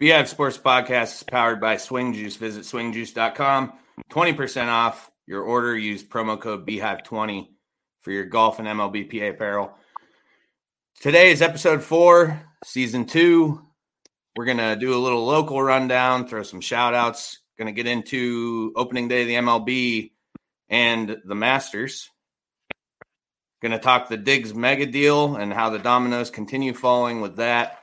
Beehive Sports Podcast is powered by Swing Juice. Visit swingjuice.com. 20% off your order. Use promo code Beehive20 for your golf and MLBPA apparel. Today is episode four, season two. We're going to do a little local rundown, throw some shout outs. Going to get into opening day of the MLB and the Masters. Going to talk the Diggs mega deal and how the dominoes continue falling with that.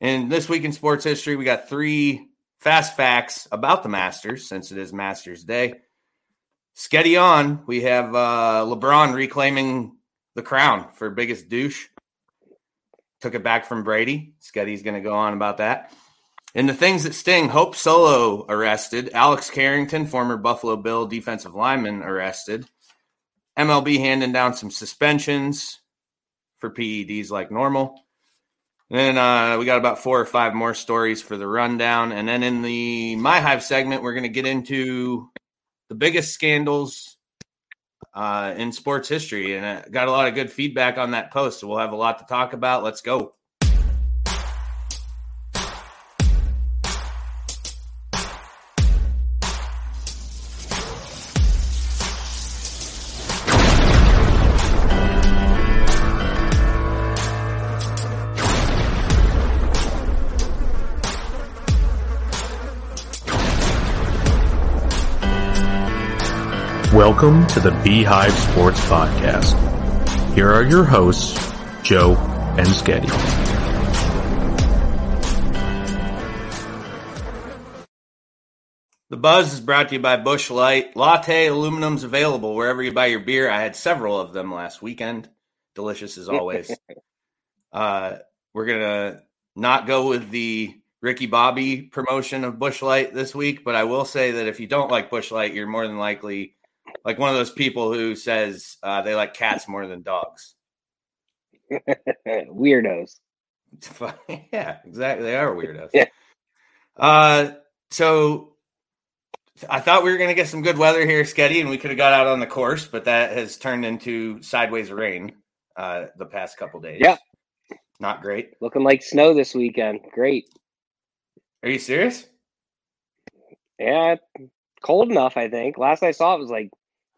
And this week in sports history, we got three fast facts about the Masters since it is Masters Day. Sketti on, we have uh, LeBron reclaiming the crown for biggest douche. Took it back from Brady. Sketti's going to go on about that. And the things that sting Hope Solo arrested, Alex Carrington, former Buffalo Bill defensive lineman, arrested. MLB handing down some suspensions for PEDs like normal. Then uh, we got about four or five more stories for the rundown. And then in the My Hive segment, we're going to get into the biggest scandals uh, in sports history. And I got a lot of good feedback on that post. So we'll have a lot to talk about. Let's go. Welcome to the Beehive Sports Podcast. Here are your hosts, Joe and Sketti. The Buzz is brought to you by Busch Light. Latte aluminum's available wherever you buy your beer. I had several of them last weekend. Delicious as always. uh, we're going to not go with the Ricky Bobby promotion of Busch Light this week, but I will say that if you don't like Busch Light, you're more than likely like one of those people who says uh, they like cats more than dogs. Weirdos. yeah, exactly. They are weirdos. yeah. Uh, so I thought we were going to get some good weather here, Sketti, and we could have got out on the course, but that has turned into sideways rain uh, the past couple days. Yeah. Not great. Looking like snow this weekend. Great. Are you serious? Yeah, cold enough, I think. Last I saw it was like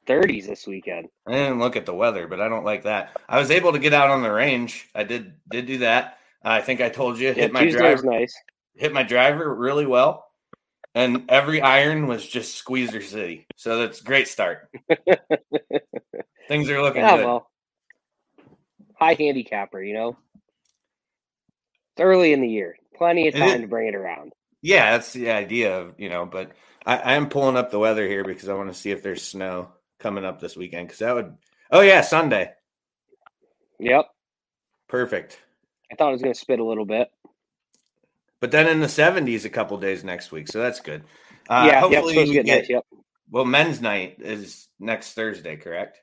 30s this weekend. I didn't look at the weather, but I don't like that. I was able to get out on the range. I did did do that. I think I told you yeah, hit my Tuesday driver nice. hit my driver really well, and every iron was just squeezer city. So that's great start. Things are looking yeah, good. Well, high handicapper, you know. It's early in the year, plenty of time to bring it around. Yeah, that's the idea of you know, but I, I am pulling up the weather here because I want to see if there's snow coming up this weekend because that would. Oh yeah, Sunday. Yep. Perfect. I thought it was going to spit a little bit. But then in the 70s a couple days next week, so that's good. Uh, yeah, hopefully yep, get, get nice, yep. Well, men's night is next Thursday, correct?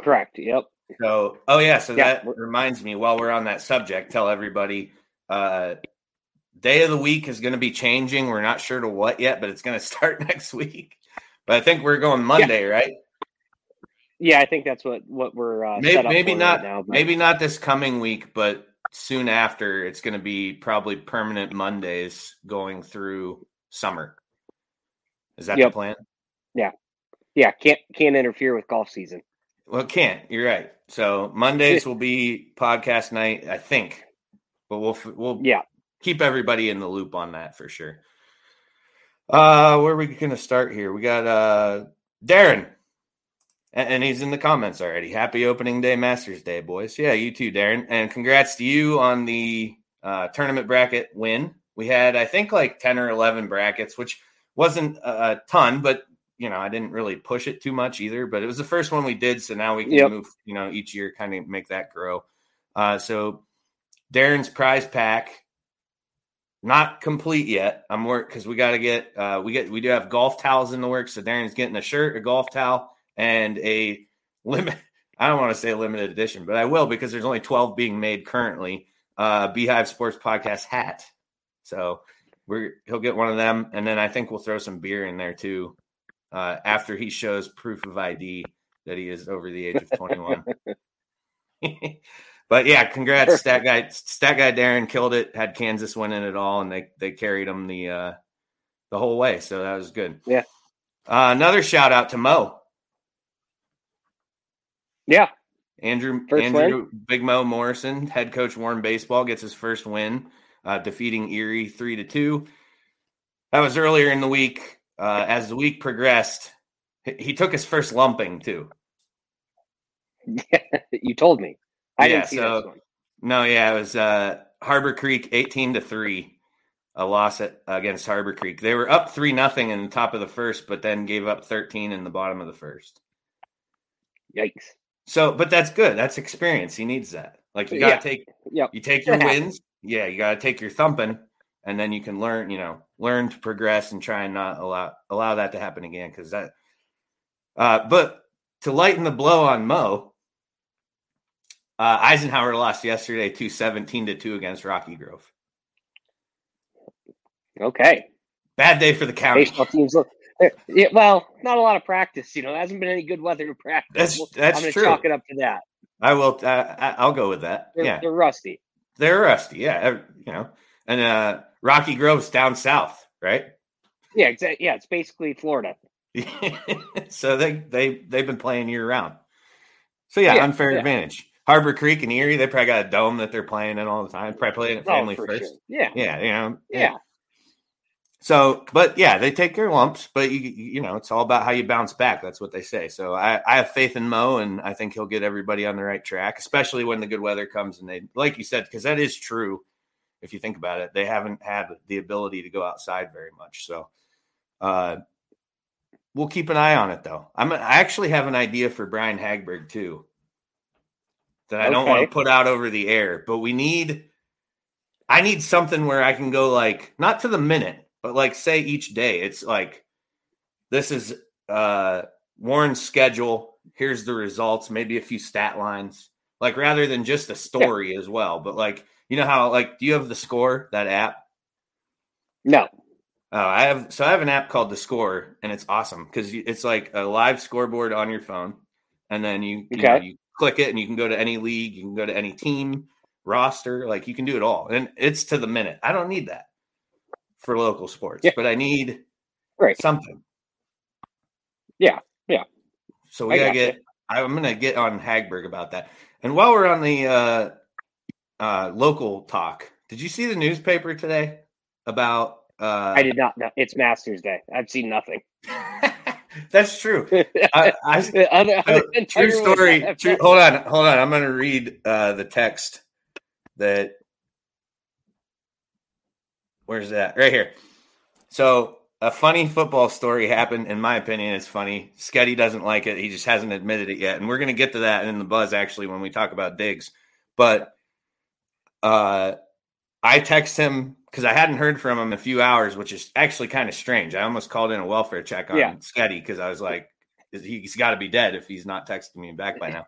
Correct. Yep. So, oh yeah, so yeah. that reminds me. While we're on that subject, tell everybody uh, day of the week is going to be changing. We're not sure to what yet, but it's going to start next week. But I think we're going Monday, yeah. right? Yeah, I think that's what what we're uh, maybe, maybe not right now, maybe not this coming week, but soon after it's going to be probably permanent Mondays going through summer. Is that yep. the plan? Yeah, yeah. Can't can't interfere with golf season. Well, can't. You're right. So Mondays will be podcast night, I think. But we'll we'll yeah keep everybody in the loop on that for sure. Uh, where are we going to start here? We got uh Darren, and, he's in the comments already. Happy opening day, Masters Day, boys. Yeah, you too, Darren, and congrats to you on the uh, tournament bracket win. We had, I think, like ten or eleven brackets, which wasn't a, a ton, but you know, I didn't really push it too much either. But it was the first one we did, so now we can yep. move, you know, each year, kind of make that grow. Uh, so Darren's prize pack not complete yet. I'm work because we got to get uh, we get we do have golf towels in the works. So Darren's getting a shirt, a golf towel, and a limit. I don't want to say limited edition, but I will because there's only 12 being made currently. Uh, Beehive Sports Podcast hat. So we're he'll get one of them, and then I think we'll throw some beer in there too. Uh, after he shows proof of ID that he is over the age of 21. But yeah, congrats, stat guy. Stat guy Darren killed it. Had Kansas winning it all, and they they carried them the uh the whole way. So that was good. Yeah. Uh, another shout out to Mo. Yeah. Andrew First Andrew Big Mo Morrison, head coach Warren Baseball, gets his first win, uh, defeating Erie three to two. That was earlier in the week. Uh, as the week progressed, he, he took his first lumping too. you told me. I Yeah, so-. No, yeah, it was uh, Harbor Creek eighteen to three, a loss at, against Harbor Creek. They were up three nothing in the top of the first, but then gave up thirteen in the bottom of the first. Yikes. So, but that's good. That's experience. He needs that. Like you got to Yeah. take Yep. you take your wins. Yeah, you got to take your thumping, and then you can learn. You know, learn to progress and try and not allow allow that to happen again. Because that. Uh, but to lighten the blow on Mo, uh, Eisenhower lost yesterday, two seventeen to two against Rocky Grove. Okay. Bad day for the county. Baseball teams look. Yeah, well, not a lot of practice. You know, hasn't been any good weather to practice. That's- Well, that's I'm going to true. chalk it up to that. I will. Uh, I'll go with that. They're, yeah, they're rusty. they're rusty. Yeah, you know, and uh, Rocky Grove's down south, right? Yeah, exactly. Yeah, it's basically Florida. so they they they've been playing year round. So yeah, Yeah, unfair yeah. advantage. Harbor Creek and Erie, they probably got a dome that they're playing in all the time. Probably playing at family oh, first. sure. Yeah. Yeah, you know. Yeah. So, but yeah, they take their lumps, but you you know, it's all about how you bounce back. That's what they say. So I, I have faith in Mo, and I think he'll get everybody on the right track, especially when the good weather comes. And they, like you said, because that is true. If you think about it, they haven't had the ability to go outside very much. So, uh, we'll keep an eye on it, though. I'm I actually have an idea for Brian Hagberg too that I don't want to put out over the air, but we need. I need something where I can go like not to the minute, but like say each day. It's like this is uh Warren's schedule. Here's the results, maybe a few stat lines. Like rather than just a story as well. But like you know how like do you have the score, that app? No. Oh, I have so I have an app called The Score, and it's awesome because it's like a live scoreboard on your phone, and then you you, know, Okay. you click it, and you can go to any league, you can go to any team roster, like you can do it all, and it's to the minute. I don't need that for local sports, Yeah. but I need Right. something. Yeah, yeah. So we I gotta get. I'm gonna get on Hagberg about that. And while we're on the uh, uh, local talk, did you see the newspaper today about? Uh, I did not know. It's Masters Day. I've seen nothing. That's true. I, I, So, true story. True, hold on, hold on. I'm going to read uh, the text that. Where's that? Right here. So a funny football story happened. In my opinion, it's funny. Sketti doesn't like it. He just hasn't admitted it yet, and we're going to get to that in the buzz actually when we talk about Diggs. But uh, I text him because I hadn't heard from him in a few hours, which is actually kind of strange. I almost called in a welfare check on Yeah. Sketti because I was like, he's got to be dead if he's not texting me back by now.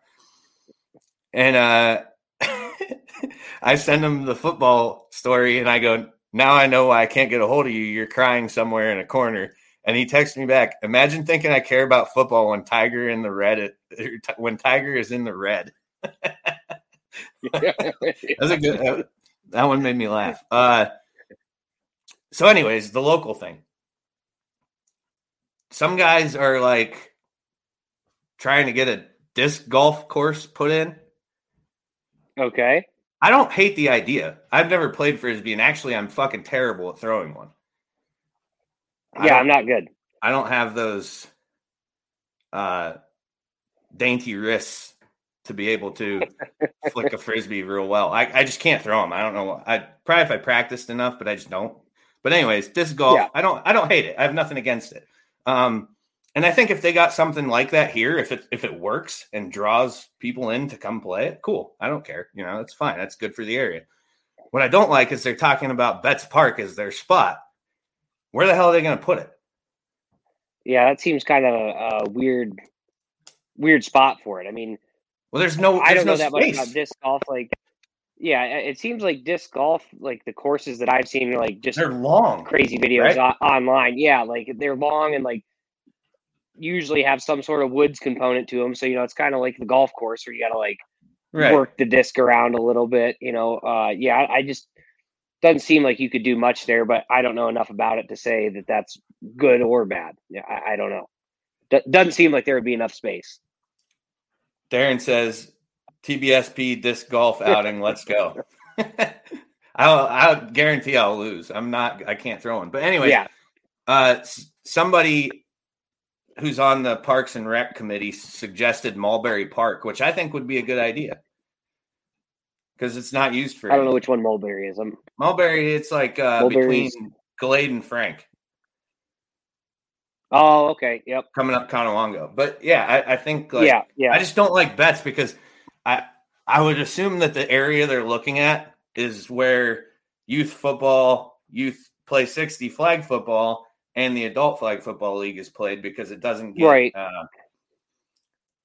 And uh, I send him the football story, and I go, "Now I know why I can't get a hold of you. You're crying somewhere in a corner." And he texts me back. Imagine thinking I care about football when Tiger in the red. When Tiger is in the red. That's a good. that one made me laugh. Uh, so, anyways, the local thing. Some guys are like trying to get a disc golf course put in. okay. I don't hate the idea. I've never played frisbee, and actually, I'm fucking terrible at throwing one. Yeah, I'm not good. I don't have those uh, dainty wrists to be able to flick a frisbee real well. I, I just can't throw them. I don't know. I probably if I practiced enough, but I just don't. But anyways, disc golf. Yeah. I don't. I don't hate it. I have nothing against it. Um, and I think if they got something like that here, if it if it works and draws people in to come play it, cool. I don't care. You know, that's fine. That's good for the area. What I don't like is they're talking about Betts Park as their spot. Where the hell are they going to put it? Yeah, that seems kind of a, a weird, weird spot for it. I mean, Well, there's no. I don't know no that much about disc golf. Like, yeah, it it seems like disc golf, like the courses that I've seen, are like just They're long. crazy videos right? o- online. Yeah, like they're long and like usually have some sort of woods component to them. So you know, it's kind of like the golf course where you got to like Right. work the disc around a little bit. You know, uh, yeah, I, I just doesn't seem like you could do much there. But I don't know enough about it to say that that's good or bad. Yeah, I, I don't know. D- doesn't seem like there would be enough space. Darren says TBSP disc golf outing. Let's go. I'll, I'll guarantee I'll lose. I'm not. I can't throw one. But anyway, Yeah, uh, somebody who's on the Parks and Rec committee suggested Mulberry Park, which I think would be a good idea because it's not used for. I don't know which one Mulberry is. I'm Mulberry. It's like uh, Mulberry's- between Glade and Frank. Oh, okay. Yep. coming up Conewango. But yeah, I, I think like yeah. Yeah. I just don't like Betts because I I would assume that the area they're looking at is where youth football, youth play 60 flag football, and the adult flag football league is played because it doesn't get Right. uh,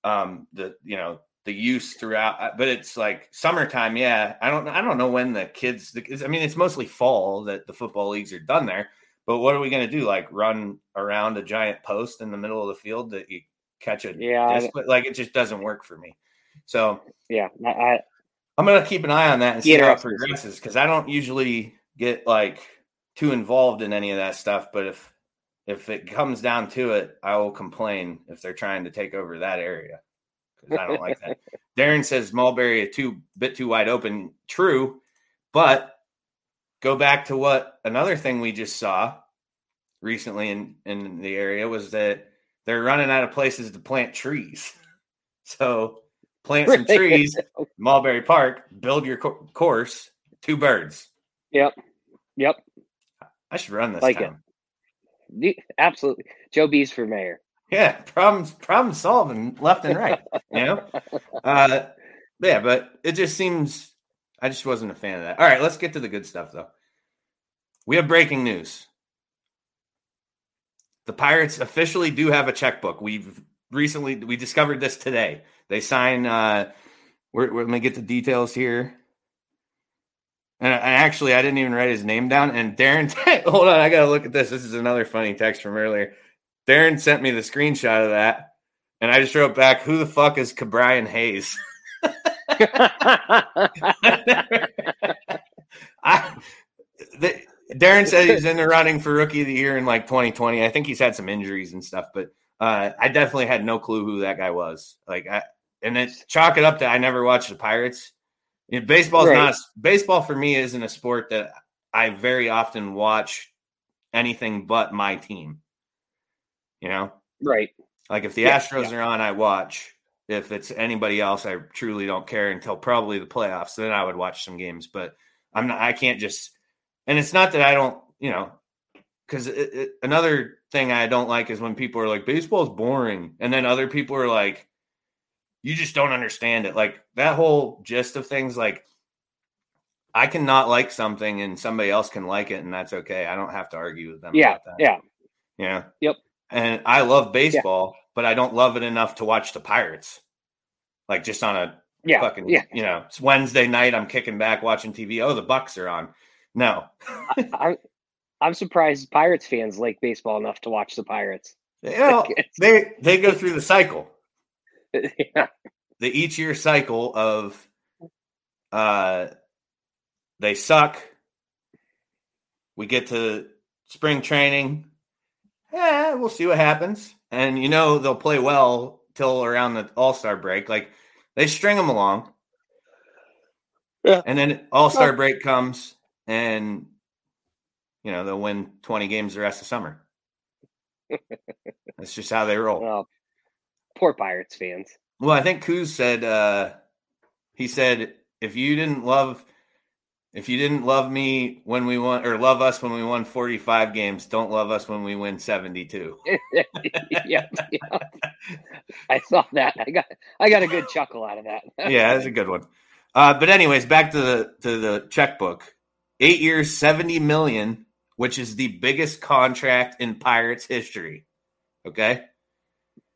um the you know the use throughout uh, but it's like summertime yeah. I don't i don't know when the kids the, i mean it's mostly fall that the football leagues are done there but what are we going to do like run around a giant post in the middle of the field that you catch a Yeah, disc like it just doesn't work for me so yeah. I, i'm going to keep an eye on that and see how it progresses because i don't usually get like too involved in any of that stuff but if if it comes down to it i will complain if they're trying to take over that area because i don't like that. Darren says mulberry a too bit too wide open. True but go back to what another thing we just saw recently in in the area was that they're running out of places to plant trees. So plant some trees mulberry park build your co- course two birds Yep. Yep. i should run this Like it. Absolutely. Joe B's for mayor. Yeah, problems problem solving left and right. You know, uh, yeah, but it just seems I just wasn't a fan of that. All right, let's get to the good stuff though. We have breaking news. The Pirates officially do have a checkbook. We've recently we discovered this today. They sign. Uh, we're, we're, let me get the details here. And I, actually, I didn't even write his name down. And Darren, hold on, I got to look at this. This is another funny text from earlier. Darren sent me the screenshot of that, and I just wrote back, "Who the fuck is Ke'Bryan Hayes?" I, the, Darren said he's in the running for rookie of the year in like 2020. I think he's had some injuries and stuff, but uh, I definitely had no clue who that guy was. Like, I, and then chalk it up to I never watched the Pirates. You know, baseball's Right. not baseball for me isn't a sport that I very often watch anything but my team. You know, right. like if the Yeah, Astros are on, I watch. If it's anybody else, I truly don't care until probably the playoffs. Then I would watch some games, but I'm not. I can't just. And it's not that I don't, you know, because another thing I don't like is when people are like, "Baseball's boring," and then other people are like, "You just don't understand it." Like that whole gist of things, like. I cannot like something and somebody else can like it, and that's okay. I don't have to argue with them. Yeah. about that. Yeah. Yeah. Yep. And I love baseball, but I don't love it enough to watch the Pirates. Like just on a Yeah. fucking, Yeah. you know, it's Wednesday night. I'm kicking back watching TV. Oh, the Bucs are on. No, I'm, I'm surprised Pirates fans like baseball enough to watch the Pirates. you know, they they go through the cycle, yeah. the each year cycle of, uh, they suck. We get to spring training. Yeah, we'll see what happens. And you know they'll play well till around the All Star break. Like they string them along. Yeah. And then All Star break comes, and you know they'll win twenty games the rest of summer. That's just how they roll. Well, poor Pirates fans. Well, I think Kuz said uh he said if you didn't love if you didn't love me when we won or love us when we won 45 games, don't love us when we win 72. yeah, yeah. I saw that. I got I got a good chuckle out of that. yeah, that's a good one. Uh but anyways, back to the to the checkbook. 8 years, 70 million, which is the biggest contract in Pirates history. Okay?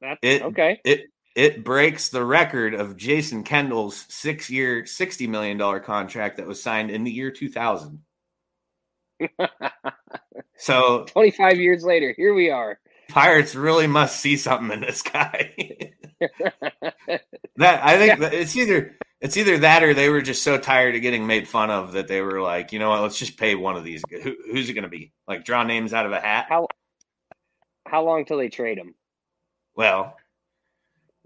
That's, It- okay. It it breaks the record of Jason Kendall's six year, $60 million contract that was signed in the year 2000. So 25 years later, here we are. Pirates really must see something in this guy. that I think that it's either it's either that or they were just so tired of getting made fun of that they were like, you know what, let's just pay one of these. Who, who's it going to be? Like draw names out of a hat? How how long till they trade him? Well,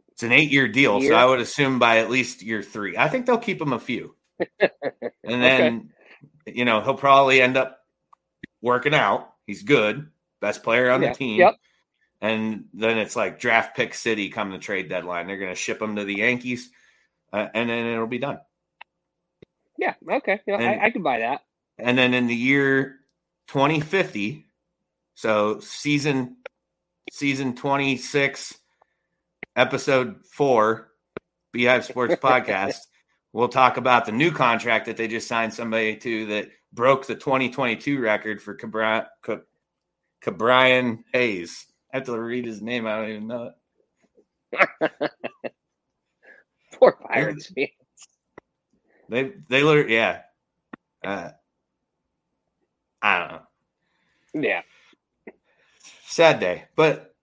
it's an eight year deal, Year? so I would assume by at least year three. I think they'll keep him a few, and then you know he'll probably end up working out. He's good, best player on Yeah. the team. Yep. And then it's like draft pick city come the trade deadline. They're going to ship him to the Yankees, uh, and then it'll be done. Yeah. Okay. Yeah, And- I, I could buy that. And then in the year 2050, so season season 26, episode four, Beehive Sports Podcast, we'll talk about the new contract that they just signed somebody to that broke the 2022 record for Cabri- Ca- Ke'Bryan Hayes. I have to read his name. I don't even know it. Poor Pirates. fans. They they literally yeah. Uh, I don't know. Yeah. Sad day, but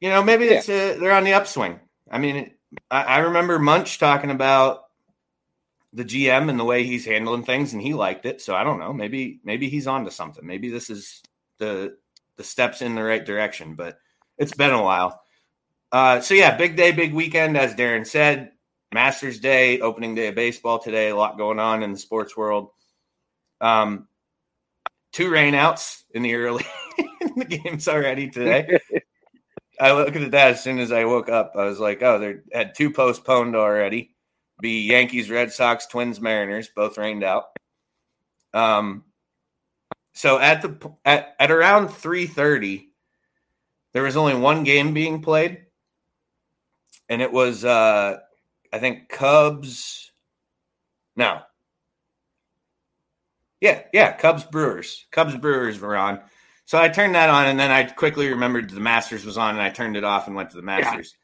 you know maybe it's uh, they're on the upswing. I mean, I, I remember Munch talking about the GM and the way he's handling things, and he liked it. So I don't know. Maybe maybe he's on to something. Maybe this is the the steps in the right direction. But it's been a while. Uh, so yeah, big day, big weekend, as Darren said. Masters Day, opening day of baseball today. A lot going on in the sports world. Um, two rainouts in the early the games already today. I looked at that as soon as I woke up. I was like, oh, they had two postponed already. Be Yankees, Red Sox, Twins, Mariners, both rained out. Um, so at the at, at around three thirty, there was only one game being played, and it was uh, I think Cubs. No. Yeah, yeah, Cubs Brewers. Cubs Brewers were on. So I turned that on, and then I quickly remembered the Masters was on, and I turned it off and went to the Masters.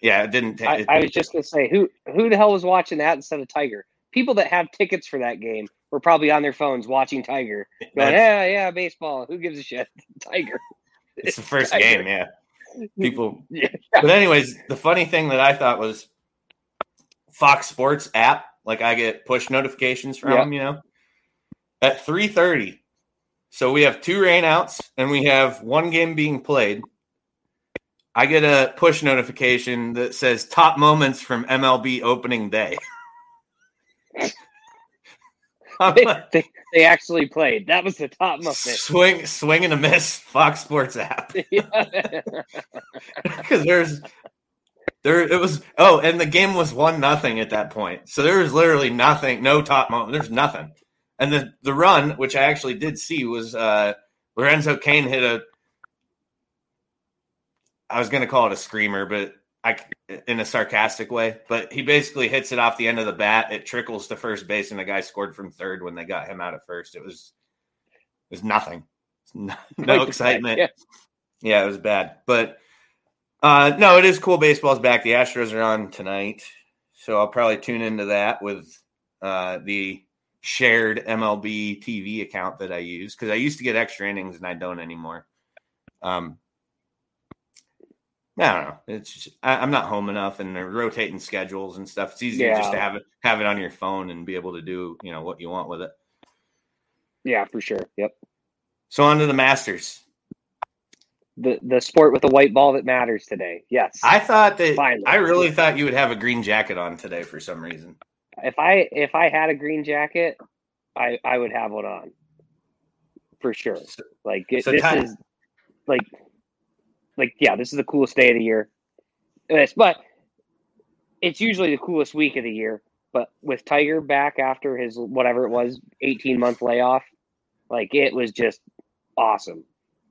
Yeah, it didn't. I, it- I was just gonna say who who the hell was watching that instead of Tiger? People that have tickets for that game were probably on their phones watching Tiger, going, "Yeah, yeah, baseball. Who gives a shit? Tiger." it's the first Tiger. game. Yeah, people. Yeah. But anyways, the funny thing that I thought was Fox Sports app. Like I get push notifications from Yeah. them. You know, at three thirty. So we have two rainouts, and we have one game being played. I get a push notification that says top moments from MLB opening day. They, like, they, they actually played. That was the top moment. swing, swing and a miss. Fox Sports app because there's there it was. Oh, and the game was one nothing at that point. So there was literally nothing, no top moment. There's nothing. And the the run, which I actually did see, was uh Lorenzo Cain hit a. I was going to call it a screamer, but I in a sarcastic way. But he basically hits it off the end of the bat. It trickles to first base, and the guy scored from third when they got him out at first. It was it was nothing. No, no excitement. Yeah. Yeah, it was bad. But uh no, it is cool. Baseball's back. The Astros are on tonight. So I'll probably tune into that with uh the shared MLB TV account that I use because I used to get extra innings and I don't anymore. Um I don't know. It's just, I, I'm not home enough, and rotating schedules and stuff. It's easier just to have it have it on your phone and be able to do you know what you want with it. yeah, for sure. Yep. So on to the Masters. The the sport with the white ball that matters today. Yes. I thought that Finally. I really thought you would have a green jacket on today for some reason. If I if I had a green jacket, I I would have one on. For sure. Like it, So this Ty- is like like yeah, this is the coolest day of the year. It's, but it's usually the coolest week of the year. But with Tiger back after his whatever it was, eighteen month layoff, like it was just awesome.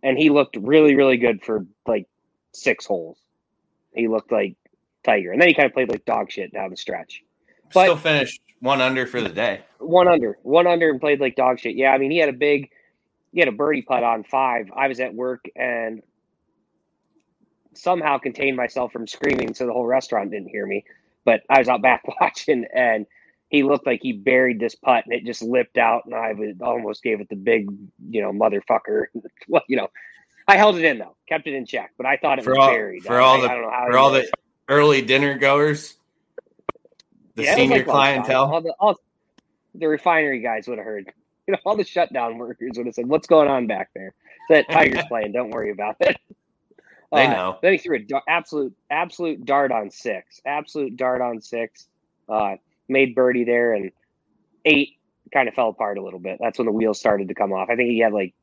And he looked really, really good for like six holes. He looked like Tiger. And then he kind of played like dog shit down the stretch. But- Still finished one under for the day. One under, one under, and played like dog shit. Yeah, I mean, he had a big, he had a birdie putt on five. I was at work and somehow contained myself from screaming so the whole restaurant didn't hear me. But I was out back watching, and he looked like he buried this putt, and it just lipped out, and I was, almost gave it the big, you know, motherfucker. well, you know, I held it in though, kept it in check, but I thought it For was all- buried. for I- all the- I don't know how For all the early dinner goers, the Yeah, senior like clientele. All the, all the refinery guys would have heard. You know, all the shutdown workers would have said, "What's going on back there?" That Tigers playing. Don't worry about it. They Uh, know. Then he threw a dar- absolute, absolute dart on six. Absolute dart on six. Uh, made birdie there, and eight kind of fell apart a little bit. That's when the wheels started to come off. I think he had like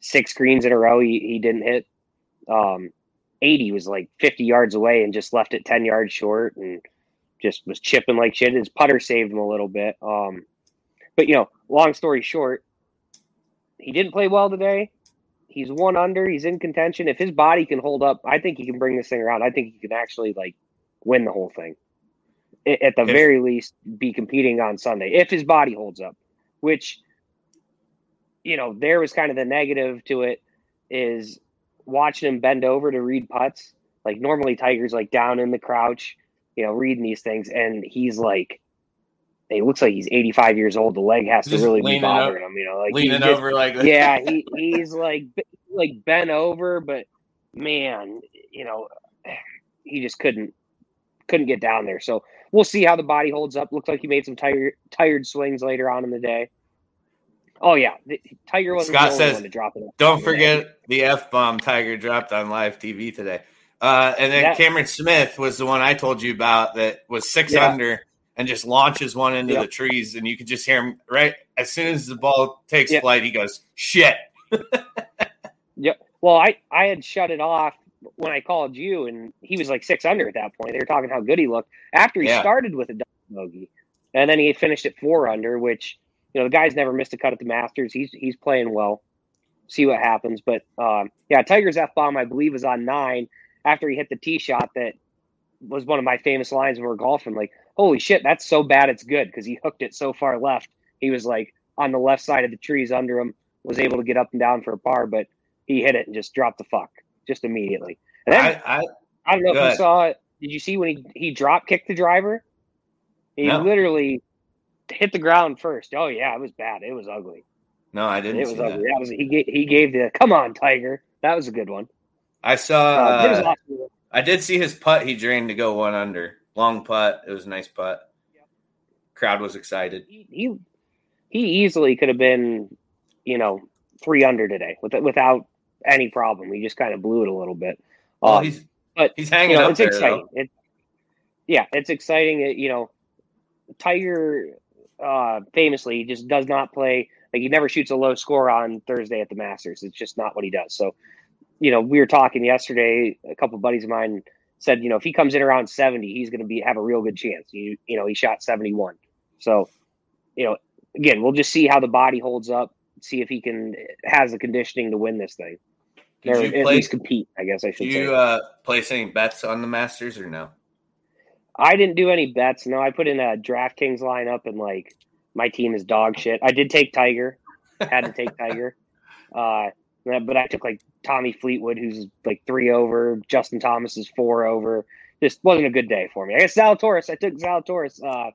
six greens in a row. He he didn't hit. Um, eighty was like fifty yards away and just left it ten yards short, and just was chipping like shit. His putter saved him a little bit. Um, but you know, long story short, he didn't play well today. He's one under. He's in contention. If his body can hold up, I think he can bring this thing around. I think he can actually like win the whole thing. At the If- very least, be competing on Sunday if his body holds up. Which, you know, there was kind of the negative to it is watching him bend over to read putts. Like normally, Tiger's like down in the crouch, you know, reading these things, and he's like, it looks like he's 85 years old. The leg has to really be bothering him, you know, like Leaning just- over like yeah, he, he's like like bent over, but man, you know, he just couldn't couldn't get down there. So we'll see how the body holds up. Looks like he made some tired tired swings later on in the day. Oh yeah, the, Tiger wasn't Scott says, one to drop it. Don't forget the F bomb Tiger dropped on live TV today. Uh, and then That- Cameron Smith was the one I told you about that was six Yeah. under and just launches one into Yep. the trees. And you could just hear him right as soon as the ball takes flight, he goes, shit. Yep. Well, I I had shut it off when I called you, and he was like six under at that point. They were talking how good he looked after he Yeah. started with a bogey, and then he finished at four under, which you know the guy's never missed a cut at the Masters. He's he's playing well. See what happens, but um, yeah, Tiger's f bomb I believe is on nine after he hit the tee shot that was one of my famous lines when we we're golfing. Like, holy shit, that's so bad it's good because he hooked it so far left. He was like on the left side of the trees under him, was able to get up and down for a par, but he hit it and just dropped the fuck just immediately. And then I, I, I, don't know if good. you saw it. Did you see when he he drop kicked the driver? He No. literally hit the ground first. Oh yeah, it was bad. It was ugly. no, I didn't It was see that. ugly. That was he he gave the come on Tiger. That was a good one. I saw, Uh, uh, I did see his putt. He drained to go one under. Long putt. It was a nice putt. Crowd was excited. he, he he easily could have been, you know, three under today with, without any problem. He just kind of blew it a little bit. Well, Um, he's but, he's hanging you know, up it's there. exciting. It, yeah, it's exciting. It, you know, Tiger uh, famously just does not play like he never shoots a low score on Thursday at the Masters. It's just not what he does. So, you know, we were talking yesterday. A couple of buddies of mine said, you know, if he comes in around seventy, he's going to be have a real good chance. You, you know, he shot seventy one. So, you know, again, we'll just see how the body holds up. See if he can has the conditioning to win this thing, Did or you at play? least compete. I guess I should say. you uh, place any bets on the Masters or no? I didn't do any bets. No, I put in a DraftKings lineup and like my team is dog shit. I did take Tiger, had to take Tiger, uh, but I took like Tommy Fleetwood, who's like three over. Justin Thomas is four over. Just wasn't a good day for me. I guess Zalatoris. I took Zalatoris, uh,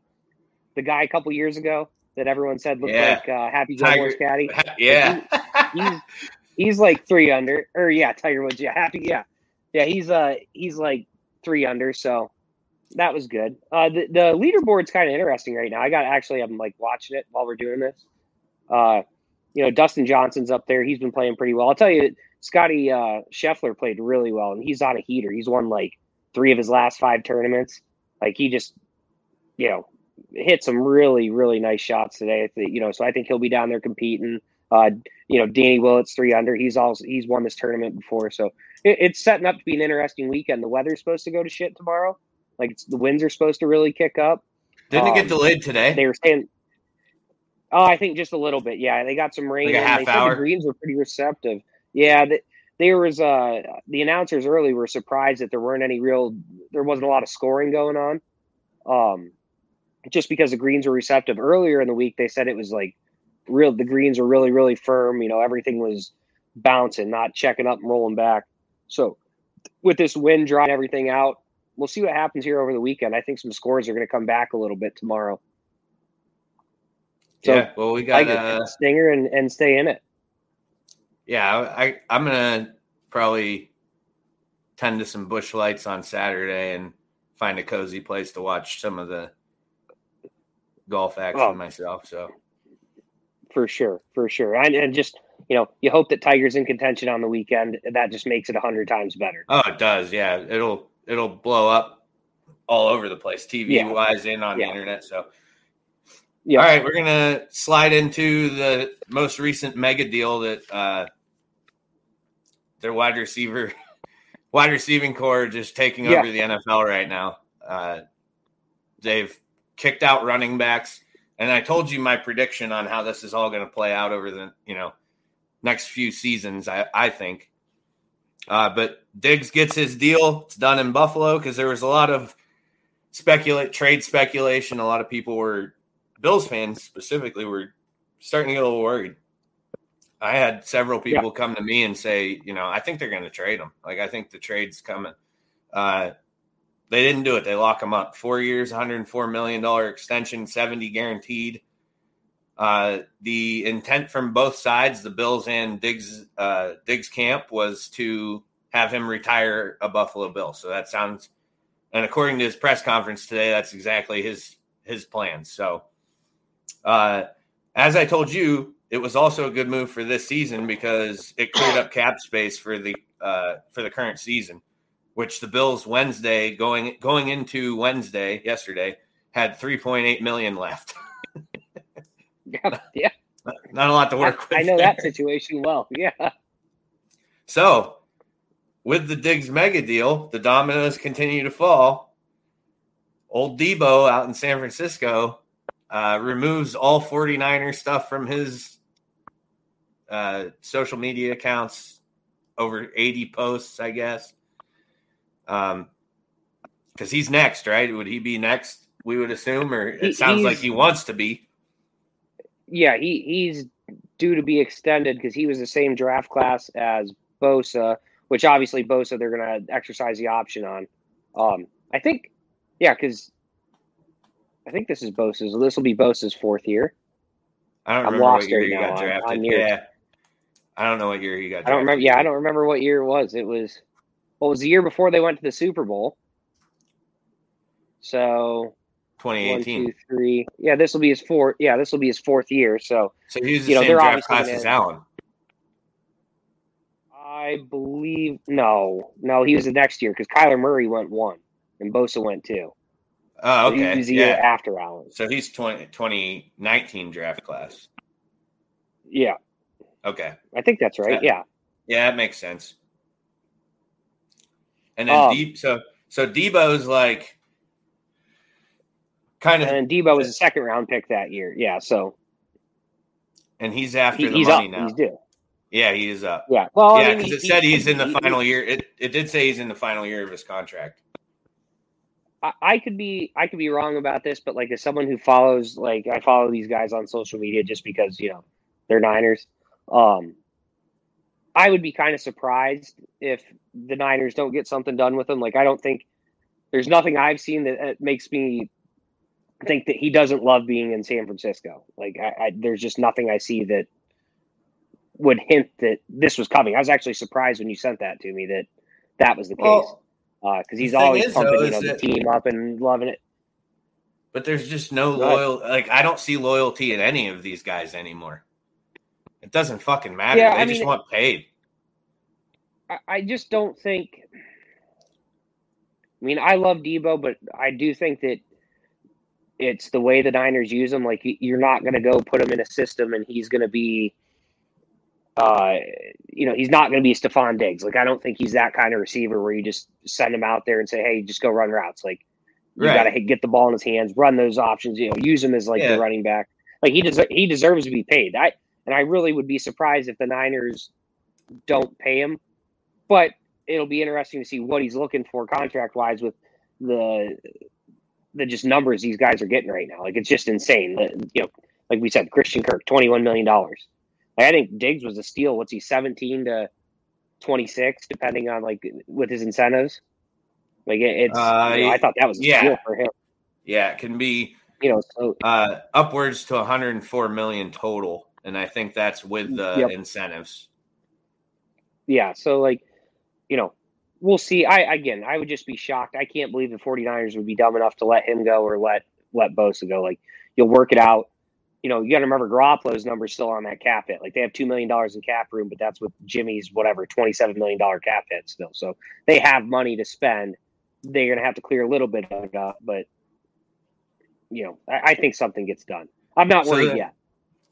the guy a couple years ago that everyone said looked Yeah. like uh, Happy Tiger- Gilmore's caddy. yeah. He's he's like three under, or yeah, Tiger Woods. Yeah, happy. Yeah, yeah. He's uh he's like three under. So that was good. Uh, the the leaderboard's kind of interesting right now. I got actually I'm like watching it while we're doing this. Uh, you know, Dustin Johnson's up there. He's been playing pretty well. I'll tell you, Scotty uh, Scheffler played really well, and he's on a heater. He's won like three of his last five tournaments. Like he just, you know, hit some really really nice shots today. You know, so I think he'll be down there competing. Uh, you know, Danny Willett's three under. He's also he's won this tournament before, so it, it's setting up to be an interesting weekend. The weather's supposed to go to shit tomorrow. Like it's, the winds are supposed to really kick up. Didn't it get Um, delayed today? They were saying, oh, I think just a little bit. Yeah, they got some rain. Like a and half hour? the greens were pretty receptive. Yeah, the, there was uh the announcers early were surprised that there weren't any real, there wasn't a lot of scoring going on. Um, just because the greens were receptive. Earlier in the week, they said it was like real. The greens were really, really firm. You know, everything was bouncing, not checking up and rolling back. So with this wind drying everything out, we'll see what happens here over the weekend. I think some scores are going to come back a little bit tomorrow. So yeah. Well, we got. Uh, stinger and, and stay in it. yeah, I I'm gonna probably tend to some Busch lights on Saturday and find a cozy place to watch some of the golf action Oh. myself. So for sure, for sure. And, and just you know, you hope that Tiger's in contention on the weekend. That just makes it a hundred times better. oh, it does. Yeah, it'll it'll blow up all over the place, TV Yeah. wise, and on Yeah. the internet. So Yeah. all right, we're gonna slide into the most recent mega deal that uh, their wide receiver, wide receiving core just taking Yeah. over the NFL right now. Uh, they've kicked out running backs, and I told you my prediction on how this is all going to play out over the you know next few seasons. I I think, uh, but Diggs gets his deal. It's done in Buffalo because there was a lot of speculate trade speculation. A lot of people were Bills fans specifically were starting to get a little worried. I had several people come to me and say, you know, I think they're going to trade him. Like I think the trade's coming. Uh, they didn't do it. They lock him up. Four years, 104 million dollar extension, 70 guaranteed. Uh, the intent from both sides, the Bills and Diggs, uh, Diggs camp, was to have him retire a Buffalo Bill. So that sounds, and according to his press conference today, that's exactly his his plan. So, uh, as I told you, it was also a good move for this season because it cleared up cap space for the uh, for the current season, which the Bills Wednesday going going into Wednesday yesterday had 3.8 million left. Yeah, yeah. Not, not a lot to work with. I know there. that situation well. Yeah. So, with the Diggs mega deal, the dominoes continue to fall. Old Deebo out in San Francisco uh, removes all 49er stuff from his uh, social media accounts, over 80 posts, I guess. Um, because he's next, right? Would he be next? We would assume, or He- it sounds like he wants to be. Yeah, he, he's due to be extended because he was the same draft class as Bosa, which obviously Bosa they're going to exercise the option on. Um, I think, yeah, because I think this is Bosa's. This will be Bosa's fourth year. I don't I'm remember lost what year right he now got drafted. on years. yeah, I don't know what year he got. I don't remember. drafted. Yeah, I don't remember what year it was. It was, well, it was the year before they went to the Super Bowl. So 2018. two, three. Yeah, this will be his fourth. Yeah, this will be his fourth year. So So he was the You know, same draft class as Allen. I believe no, no, he was the next year because Kyler Murray went one and Bosa went two. Oh, okay. was the year Yeah. after Allen. So he's 20, 2019 draft class. Yeah, Okay. I think that's right. Yeah, Yeah, that makes sense. And then Um, Deep, so so Deebo's like kind of, and Debo was a second round pick that year. Yeah, so and he's after he, the he's up. money now. He's due. Yeah, he is up. Yeah. Well, I yeah, mean, because he- it said he- he's in the he- final year. It it did say he's in the final year of his contract. I, I could be I could be wrong about this, but like as someone who follows like I follow these guys on social media just because you know they're Niners. Um, I would be kind of surprised if the Niners don't get something done with him. Like I don't think there's nothing I've seen that makes me think that he doesn't love being in San Francisco. Like I, I there's just nothing I see that would hint that this was coming. I was actually surprised when you sent that to me that that was the case Well, Uh, because he's always is, pumping though, you know the team up and loving it. but there's just no Right. loyal. Like I don't see loyalty in any of these guys anymore. It doesn't fucking matter. Yeah, they I just mean- want paid. I, I just don't think. I mean, I love Deebo, but I do think that it's the way the Niners use him. Like you're not going to go put him in a system, and he's going to be, uh, you know, he's not going to be Stefon Diggs. Like I don't think he's that kind of receiver where you just send him out there and say, "Hey, just go run routes." Like you Right. got to get the ball in his hands, run those options. You know, use him as like Yeah. the running back. Like he deserves he deserves to be paid. I and I really would be surprised if the Niners don't pay him. But it'll be interesting to see what he's looking for contract wise with the the just numbers these guys are getting right now. Like it's just insane. The, you know, like we said, Christian Kirk, twenty one million dollars. I think Diggs was a steal. What's he seventeen to twenty six, depending on like with his incentives. Like it, it's, Uh, you know, I thought that was a yeah. steal for him. Yeah, it can be You know, so uh, upwards to 104 million total, and I think that's with the Yep. incentives. yeah, so like, you know, we'll see. I again, I would just be shocked. I can't believe the 49ers would be dumb enough to let him go or let let Bosa go. Like, you'll work it out. You know, you got to remember Garoppolo's number still on that cap hit. Like they have two million dollars in cap room, but that's with Jimmy's whatever twenty seven million dollar cap hit still. So they have money to spend. They're going to have to clear a little bit of it up, but you know, I, I think something gets done. I'm not worried so yet.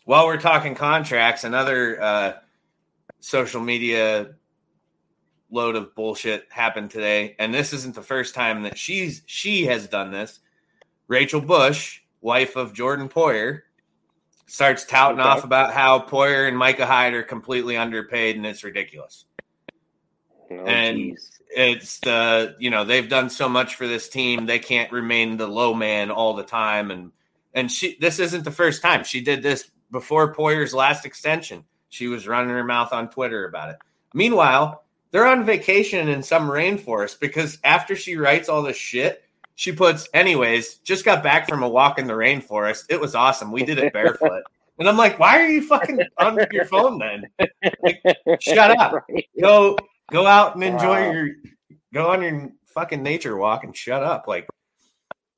While we're talking contracts, another uh, social media load of bullshit happened today, and this isn't the first time that she's she has done this. Rachel Bush, wife of Jordan Poyer, starts touting okay. off about how Poyer and Micah Hyde are completely underpaid and it's ridiculous. Oh, and geez. it's the you know they've done so much for this team they can't remain the low man all the time and and she this isn't the first time she did this before Poyer's last extension. She was running her mouth on Twitter about it. Meanwhile, they're on vacation in some rainforest because after she writes all this shit, she puts, anyways, just got back from a walk in the rainforest. It was awesome. We did it barefoot. and I'm like, why are you fucking on your phone then? Like, shut up. Go go out and enjoy wow. your go on your fucking nature walk and shut up. Like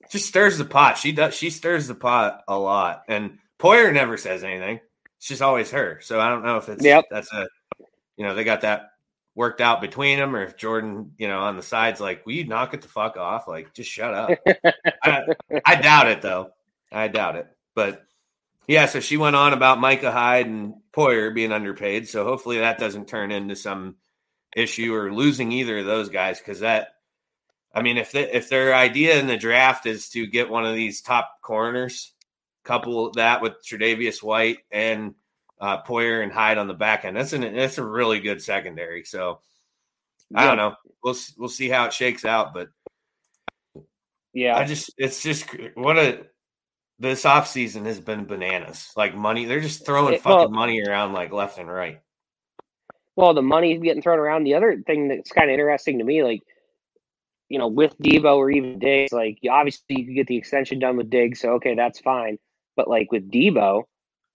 just stirs the pot. She does she stirs the pot a lot. And Poyer never says anything. It's just always her. So I don't know if it's yep. that's a you know, they got that worked out between them or if Jordan, you know, on the sides like, will you knock it the fuck off? Like, just shut up. I, I, doubt it though. I doubt it. But yeah, so she went on about Micah Hyde and Poyer being underpaid. So hopefully that doesn't turn into some issue or losing either of those guys because that I mean, if they, if their idea in the draft is to get one of these top corners, couple that with Tre'Davious White and uh, Poyer and Hyde on the back end. That's an that's a really good secondary. So I yeah. don't know. We'll we'll see how it shakes out, but yeah, I just it's just what a this offseason has been bananas. Like money, they're just throwing it, fucking well, money around like left and right. Well, the money's getting thrown around. The other thing that's kind of interesting to me, like you know, with Deebo or even Diggs, like obviously you could get the extension done with Diggs, so okay, that's fine. But like with Deebo,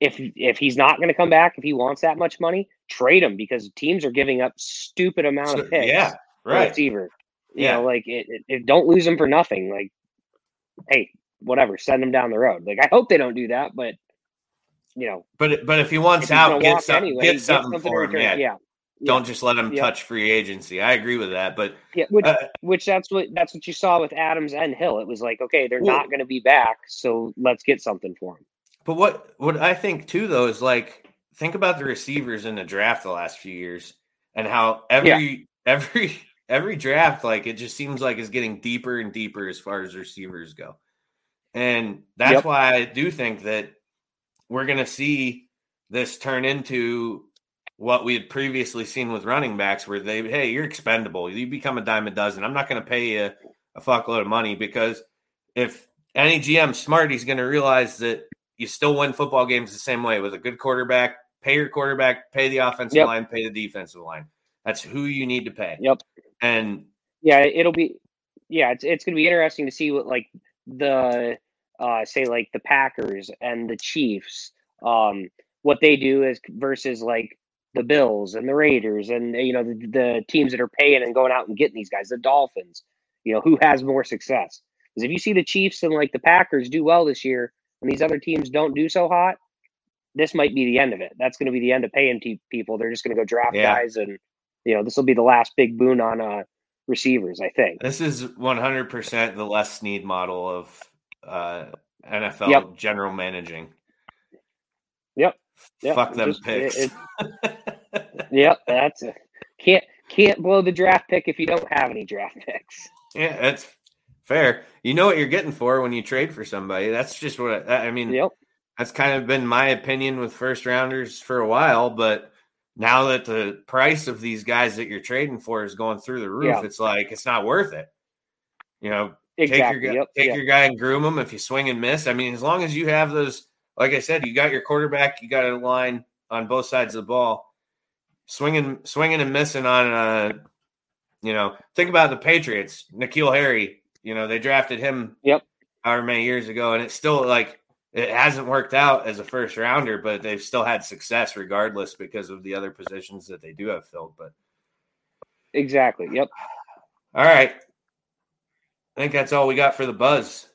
if if he's not going to come back, if he wants that much money, trade him because teams are giving up stupid amount so, of picks. Yeah, right. Receiver, you yeah. know, like it, it, it, don't lose him for nothing. Like, hey, whatever, send him down the road. Like I hope they don't do that, but you know, but but if he wants if out, get, some, anyway, get, something get something for him. Yeah. yeah. Don't just let him touch free agency. I agree with that, but yeah, which, uh, which that's what that's what you saw with Adams and Hill. It was like, okay, they're well, not going to be back, so let's get something for him. But what what I think too though is like think about the receivers in the draft the last few years and how every yeah. every every draft like it just seems like is getting deeper and deeper as far as receivers go. And that's yep. why I do think that we're going to see this turn into what we had previously seen with running backs where they hey, you're expendable. You become a dime a dozen. I'm not going to pay you a fuckload of money because if any GM smart, he's going to realize that you still win football games the same way with a good quarterback. Pay your quarterback, pay the offensive yep. line, pay the defensive line. That's who you need to pay. Yep. And yeah, it'll be yeah, it's it's going to be interesting to see what like the uh say like the Packers and the Chiefs um what they do is versus like the Bills and the Raiders and you know the, the teams that are paying and going out and getting these guys, the Dolphins. You know who has more success? Because if you see the Chiefs and like the Packers do well this year, and these other teams don't do so hot, this might be the end of it. That's going to be the end of paying people. They're just going to go draft yeah. guys, and you know this will be the last big boon on uh, receivers. I think this is 100 percent the Les Snead model of uh, NFL yep. general managing. Yep. yep. Fuck them just, picks. It, it, yep, that's it. Can't can't blow the draft pick if you don't have any draft picks. Yeah, that's fair. You know what you're getting for when you trade for somebody. That's just what I, I mean. Yep. That's kind of been my opinion with first rounders for a while, but now that the price of these guys that you're trading for is going through the roof, yeah. it's like it's not worth it. You know, exactly. take your yep. take yep. your guy and groom him. If you swing and miss, I mean, as long as you have those, like I said, you got your quarterback, you got a line on both sides of the ball. Swinging, swinging and missing on, uh, you know, think about the Patriots. N'Keal Harry you know, they drafted him yep. however many years ago, and it's still like it hasn't worked out as a first rounder, but they've still had success regardless because of the other positions that they do have filled. But exactly. Yep. All right. I think that's all we got for the buzz.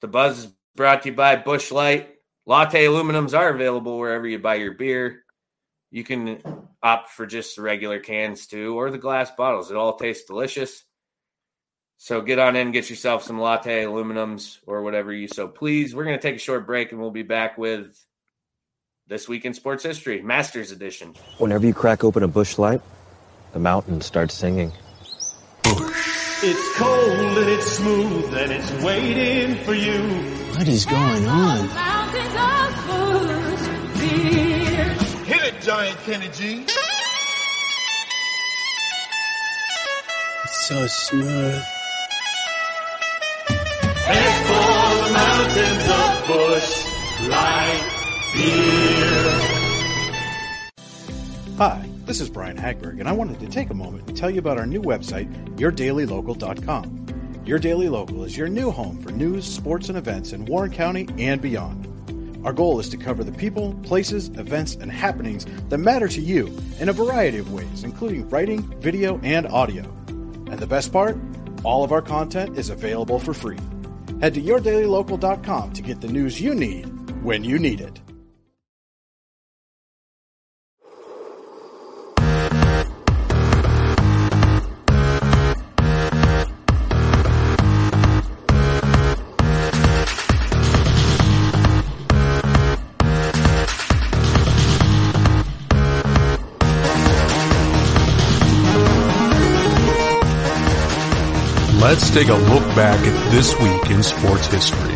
The buzz is brought to you by Busch Light. Latte aluminums are available wherever you buy your beer. You can opt for just the regular cans too, or the glass bottles. It all tastes delicious. So get on in, get yourself some latte aluminums or whatever you so please. We're going to take a short break and we'll be back with this week in sports history, Masters Edition. Whenever you crack open a Busch Light, the mountain starts singing. It's cold and it's smooth and it's waiting for you. What is going on? Hit it, Giant Kenny G. It's so smooth. Busch Light Beer. Hi, this is Brian Hagberg, and I wanted to take a moment and tell you about our new website, YourDailyLocal.com. Your Daily Local is your new home for news, sports, and events in Warren County and beyond. Our goal is to cover the people, places, events, and happenings that matter to you in a variety of ways, including writing, video, and audio. And the best part? All of our content is available for free. Head to YourDailyLocal.com to get the news you need when you need it. Let's take a look back at this week in sports history.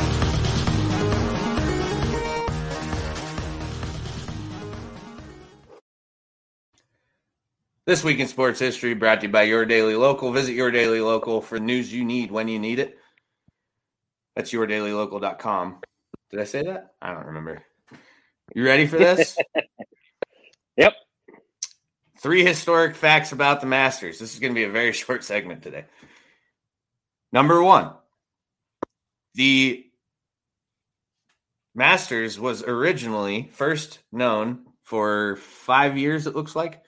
This week in sports history brought to you by Your Daily Local. Visit Your Daily Local for news you need when you need it. That's yourdailylocal.com. Did I say that? I don't remember. You ready for this? Yep. Three historic facts about the Masters. This is going to be a very short segment today. Number one, the Masters was originally first known for five years, it looks like,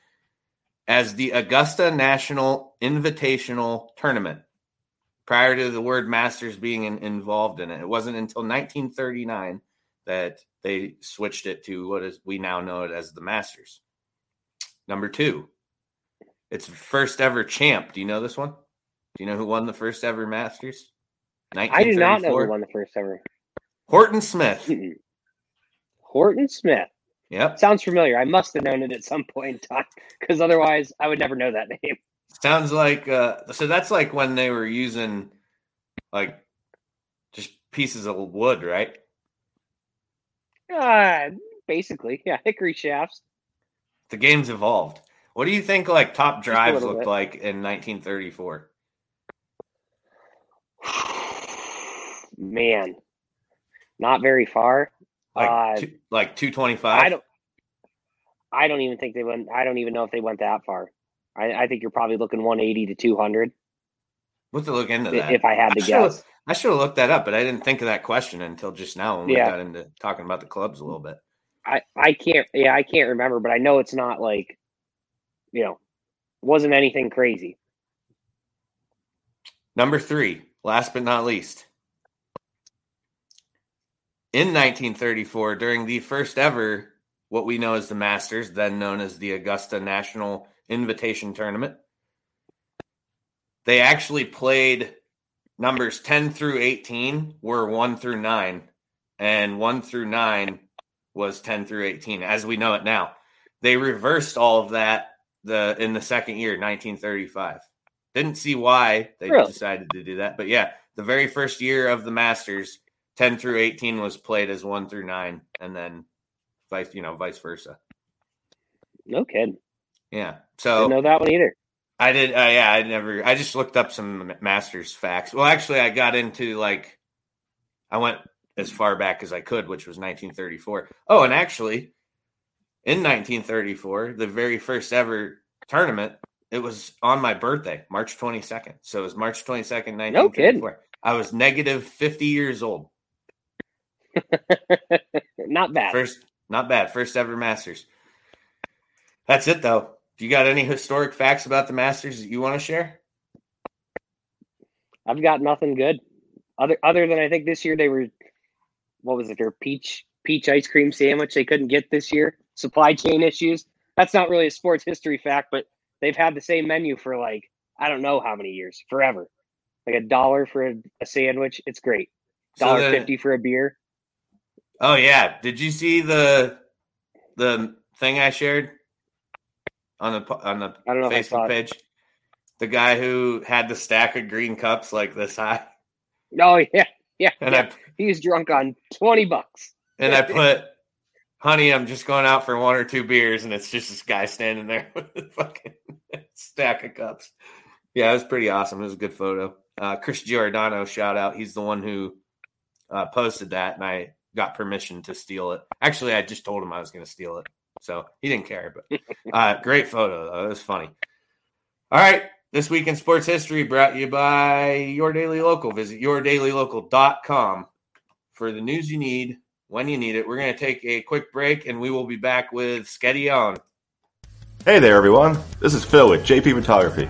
as the Augusta National Invitational Tournament. Prior to the word Masters being in, involved in it, it wasn't until 1939 that they switched it to what is we now know it as the Masters. Number two, it's first ever champ. Do you know this one? Do you know who won the first ever Masters? I do not know who won the first ever. Horton Smith. Mm-mm. Horton Smith. Yep. Sounds familiar. I must have known it at some point in time because otherwise I would never know that name. Sounds like uh so that's like when they were using like just pieces of wood, right? Uh, basically, yeah, hickory shafts. The game's evolved. What do you think like top drives looked bit. like in 1934? Man, not very far. Like Uh, two, like 225? I don't. I don't even think they went. I don't even know if they went that far. I, I think you're probably looking 180 to 200 We'll have to look into that. if I had to should've- guess. I should have looked that up, but I didn't think of that question until just now when we Yeah. got into talking about the clubs a little bit. I I can't. Yeah, I can't remember, but I know it's not like, you know, wasn't anything crazy. Number three, last but not least. In 1934, during the first ever, what we know as the Masters, then known as the Augusta National Invitation Tournament, they actually played numbers 10 through 18 were 1 through 9, and 1 through 9 was 10 through 18, as we know it now. They reversed all of that the in the second year, 1935. Didn't see why they Really? decided to do that, but yeah, the very first year of the Masters, 10 through 18 was played as 1 through 9, and then vice, you know, vice versa. No kidding. Yeah. Didn't So know that one either. I did. Uh, yeah, I never. I just looked up some Masters facts. Well, actually, I got into like, I went as far back as I could, which was 1934. Oh, and actually, in 1934, the very first ever tournament, it was on my birthday, March 22nd. So it was March 22nd, 1934. I was negative 50 years old. Not bad. First, not bad. First ever Masters. That's it, though. Do you got any historic facts about the Masters that you want to share? I've got nothing good. Other other than I think this year they were what was it? Their peach peach ice cream sandwich they couldn't get this year. Supply chain issues. That's not really a sports history fact, but they've had the same menu for like I don't know how many years, forever. Like a dollar for a, a sandwich. It's great. So Dollar the- fifty for a beer. Oh yeah, did you see the the thing I shared on the on the I don't know if I Facebook page? The guy who had the stack of green cups like this high, Oh yeah, yeah. and yeah. He's drunk on twenty bucks. And I put, "Honey, I'm just going out for one or two beers," and it's just this guy standing there with a fucking stack of cups. Yeah, it was pretty awesome. It was a good photo. Uh, Chris Giordano, shout out. He's the one who uh, posted that, and I got permission to steal it. Actually, I just told him I was going to steal it, so he didn't care. But uh, great photo, though. It was funny. All right, this week in sports history brought you by Your Daily Local. Visit yourdailylocal.com for the news you need when you need it. We're going to take a quick break, and we will be back with Sketti on. Hey there, everyone. This is Phil with JP Photography.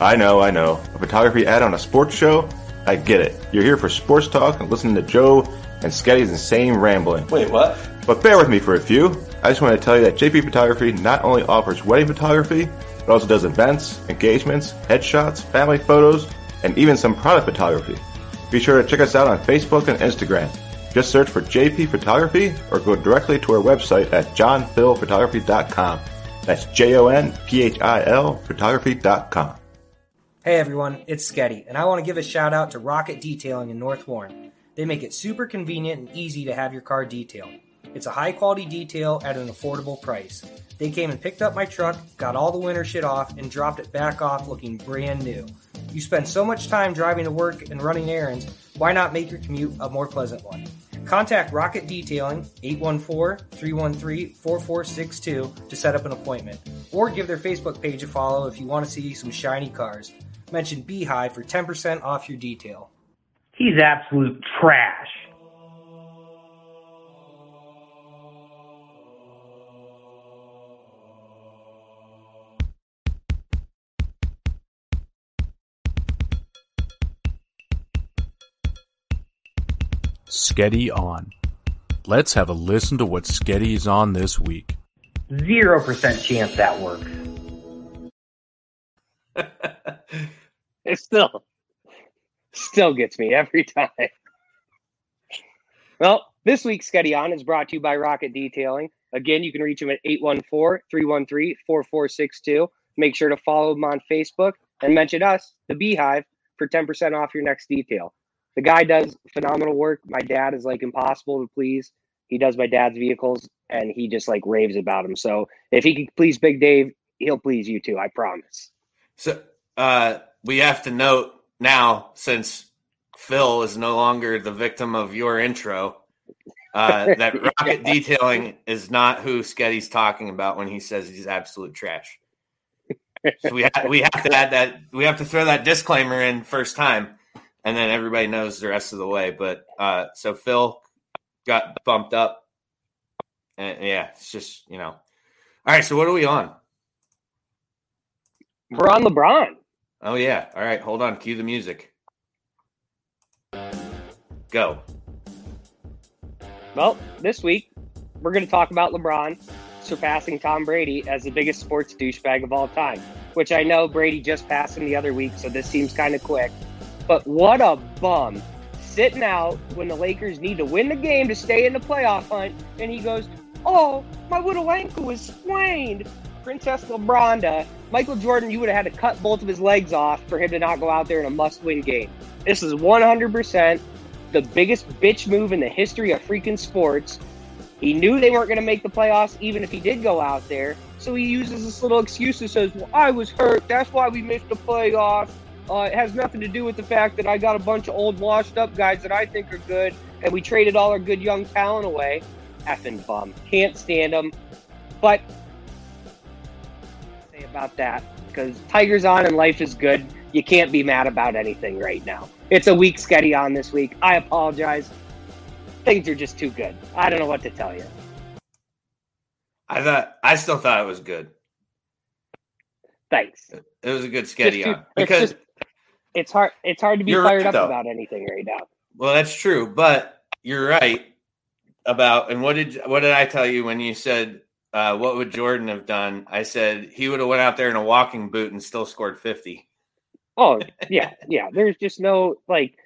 I know, I know. A photography ad on a sports show? I get it. You're here for sports talk and listening to Joe and Sketti's insane rambling. Wait, what? But bear with me for a few. I just want to tell you that JP Photography not only offers wedding photography, but also does events, engagements, headshots, family photos, and even some product photography. Be sure to check us out on Facebook and Instagram. Just search for JP Photography or go directly to our website at jonphilphotography.com. That's J-O-N-P-H-I-L photography.com. Hey everyone, it's Sketti, and I want to give a shout out to Rocket Detailing in North Warren. They make it super convenient and easy to have your car detailed. It's a high quality detail at an affordable price. They came and picked up my truck, got all the winter shit off, and dropped it back off looking brand new. You spend so much time driving to work and running errands, why not make your commute a more pleasant one? Contact Rocket Detailing 814-313-4462 to set up an appointment, or give their Facebook page a follow if you want to see some shiny cars. Mention Beehive for 10% off your detail. He's absolute trash. Sketti on. Let's have a listen to what Sketti is on this week. Zero percent chance that works. It still still gets me every time. Well, this week's Sketti On is brought to you by Rocket Detailing. Again, you can reach them at 814-313-4462. Make sure to follow them on Facebook and mention us, the Beehive, for 10% off your next detail. The guy does phenomenal work. My dad is like impossible to please. He does my dad's vehicles and he just like raves about them. So if he can please Big Dave, he'll please you too, I promise. So uh, we have to note now, since Phil is no longer the victim of your intro, uh, that Rocket Detailing is not who Sketti's talking about when he says he's absolute trash. So we have, we have to add that we have to throw that disclaimer in first time, and then everybody knows the rest of the way. But uh, so Phil got bumped up, and yeah, it's just you know. All right, so what are we on? We're on LeBron. Oh yeah. All right, hold on. Cue the music. Go. Well, this week we're going to talk about LeBron surpassing Tom Brady as the biggest sports douchebag of all time, which I know Brady just passed him the other week, so this seems kind of quick. But what a bum sitting out when the Lakers need to win the game to stay in the playoff hunt, and he goes, "Oh, my little ankle was sprained." Princess LeBronda, Michael Jordan, you would have had to cut both of his legs off for him to not go out there in a must-win game. This is 100% the biggest bitch move in the history of freaking sports. He knew they weren't going to make the playoffs, even if he did go out there. So he uses this little excuse that says, "Well, I was hurt. That's why we missed the playoffs. Uh, it has nothing to do with the fact that I got a bunch of old, washed-up guys that I think are good, and we traded all our good young talent away." Effing bum. Can't stand them. But say about that because Tigers on and life is good. You can't be mad about anything right now. It's a week sketti on this week. I apologize. Things are just too good. I don't know what to tell you. I thought I still thought it was good. Thanks. It was a good sketti on because It's hard. It's hard to be You're fired right, up though. about anything right now. well, that's true, but you're right. about and what did what did I tell you when you said uh, what would Jordan have done? I said he would have went out there in a walking boot and still scored fifty. Oh yeah, yeah. There's just no like.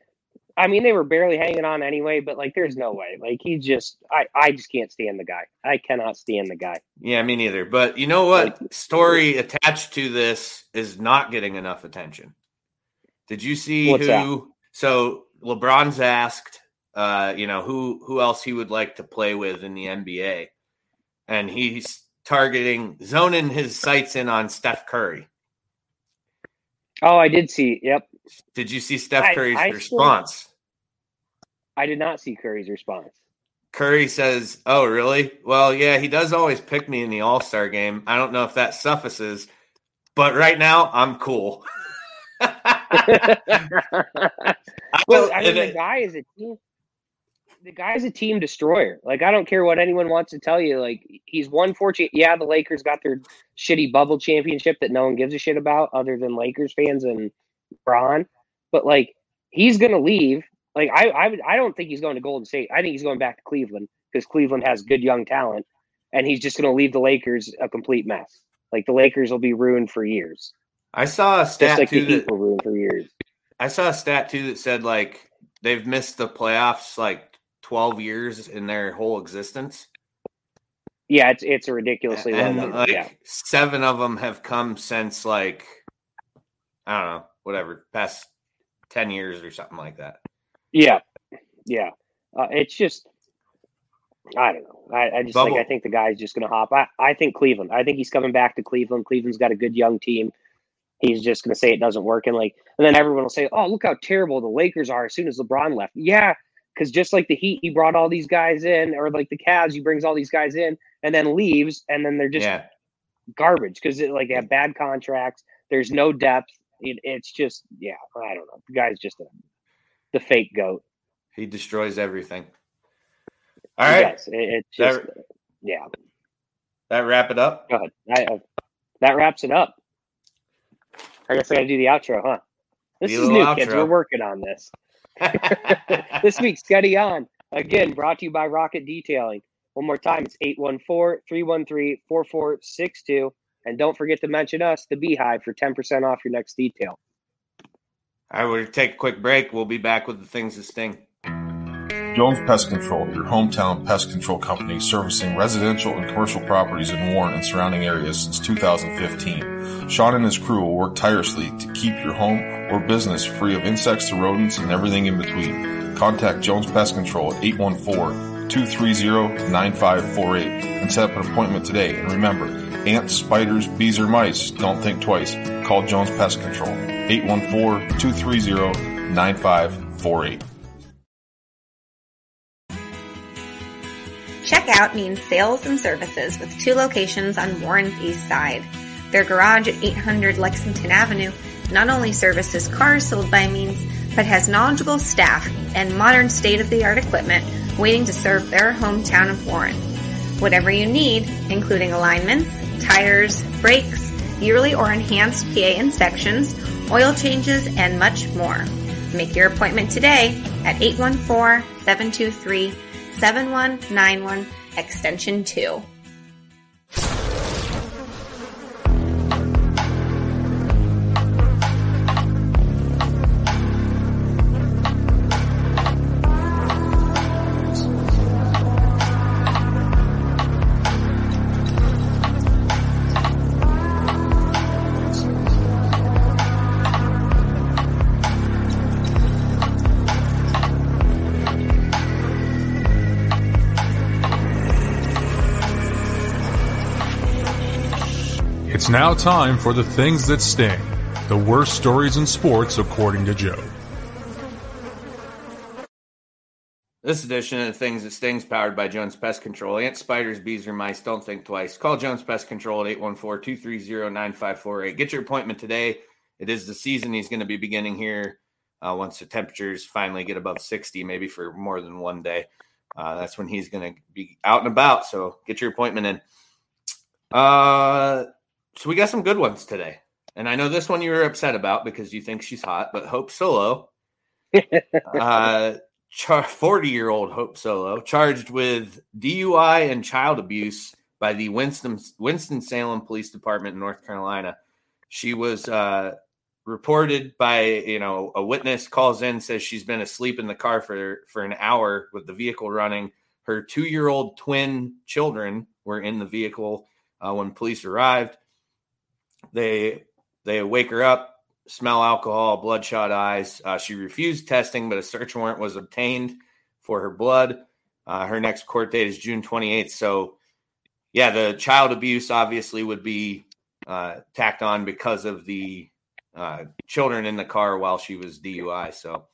I mean, they were barely hanging on anyway, but like, there's no way. Like, he just, I, I just can't stand the guy. I cannot stand the guy. Yeah, me neither. But you know what? Story attached to this is not getting enough attention. Did you see What's who? that? So LeBron's asked, uh, you know, who who else he would like to play with in the NBA, and he's targeting, zoning his sights in on Steph Curry. Oh, I did see. Yep, Did you see Steph Curry's I still- response? I did not see Curry's response. Curry says, "Oh, really? Well, yeah, he does always pick me in the All Star game. I don't know if that suffices, but right now I'm cool." well, I mean, the guy is a team. The guy's a team destroyer. Like, I don't care what anyone wants to tell you. Like, he's one fortunate. Yeah, the Lakers got their shitty bubble championship that no one gives a shit about, other than Lakers fans and Braun. But like, he's gonna leave. Like, I, I, I don't think he's going to Golden State. I think he's going back to Cleveland because Cleveland has good young talent, and he's just going to leave the Lakers a complete mess. Like, the Lakers will be ruined for years, I saw a stat like too that ruined for years. I saw a stat too that said like they've missed the playoffs like 12 years in their whole existence. Yeah, it's it's a ridiculously and number. like yeah. seven of them have come since like I don't know, whatever, past 10 years or something like that. Yeah, yeah. Uh, it's just, I don't know. I, I just Bubble. like I think the guy's just going to hop. I, I think Cleveland. I think he's coming back to Cleveland. Cleveland's got a good young team. He's just going to say it doesn't work, and like, and then everyone will say, "Oh, look how terrible the Lakers are." As soon as LeBron left, yeah, because just like the Heat, he brought all these guys in, or like the Cavs, he brings all these guys in, and then leaves, and then they're just yeah. garbage because like they have bad contracts. There's no depth. It, it's just, yeah, I don't know. The guy's just a, the fake goat. He destroys everything. All right. Does. It, it's just, That, yeah. that wrap it up. Go ahead. I, uh, that wraps it up. I guess I got to do the outro, huh? This is new, kids. We're working on this. this week's Sketti On. Again, brought to you by Rocket Detailing. One more time, it's 814 313 4462. And don't forget to mention us, the Beehive, for 10% off your next detail. All right, I would take a quick break. We'll be back with the things that sting. Jones Pest Control, your hometown pest control company servicing residential and commercial properties in Warren and surrounding areas since 2015. Sean and his crew will work tirelessly to keep your home or business free of insects to rodents and everything in between. Contact Jones Pest Control at 814-230-9548 and set up an appointment today. And remember, ants, spiders, bees, or mice, don't think twice. Call Jones Pest Control, 814-230-9548. Checkout means sales and services with two locations on Warren's East Side. Their garage at 800 Lexington Avenue not only services cars sold by Means, but has knowledgeable staff and modern state-of-the-art equipment waiting to serve their hometown of Warren. Whatever you need, including alignments, tires, brakes, yearly or enhanced PA inspections, oil changes, and much more. Make your appointment today at 814-723-7191 extension 2. Now time for the things that sting. The worst stories in sports, according to Joe. This edition of the Things That Stings powered by Jones Pest Control. Ants, spiders, bees, or mice, don't think twice. Call Jones Pest Control at 814-230-9548. Get your appointment today. It is the season he's going to be beginning here uh, once the temperatures finally get above 60, maybe for more than one day. Uh, that's when he's going to be out and about. So get your appointment in. Uh, so we got some good ones today. And I know this one you were upset about because you think she's hot, but Hope Solo uh, 40 year old Hope Solo charged with DUI and child abuse by the Winston Winston Salem Police Department in North Carolina. She was uh, reported by you know a witness calls in says she's been asleep in the car for for an hour with the vehicle running. Her two year old twin children were in the vehicle uh, when police arrived. They they wake her up, smell alcohol, bloodshot eyes. Uh, she refused testing, but a search warrant was obtained for her blood. Uh, her next court date is June 28th. So, yeah, the child abuse obviously would be uh, tacked on because of the uh, children in the car while she was DUI. So,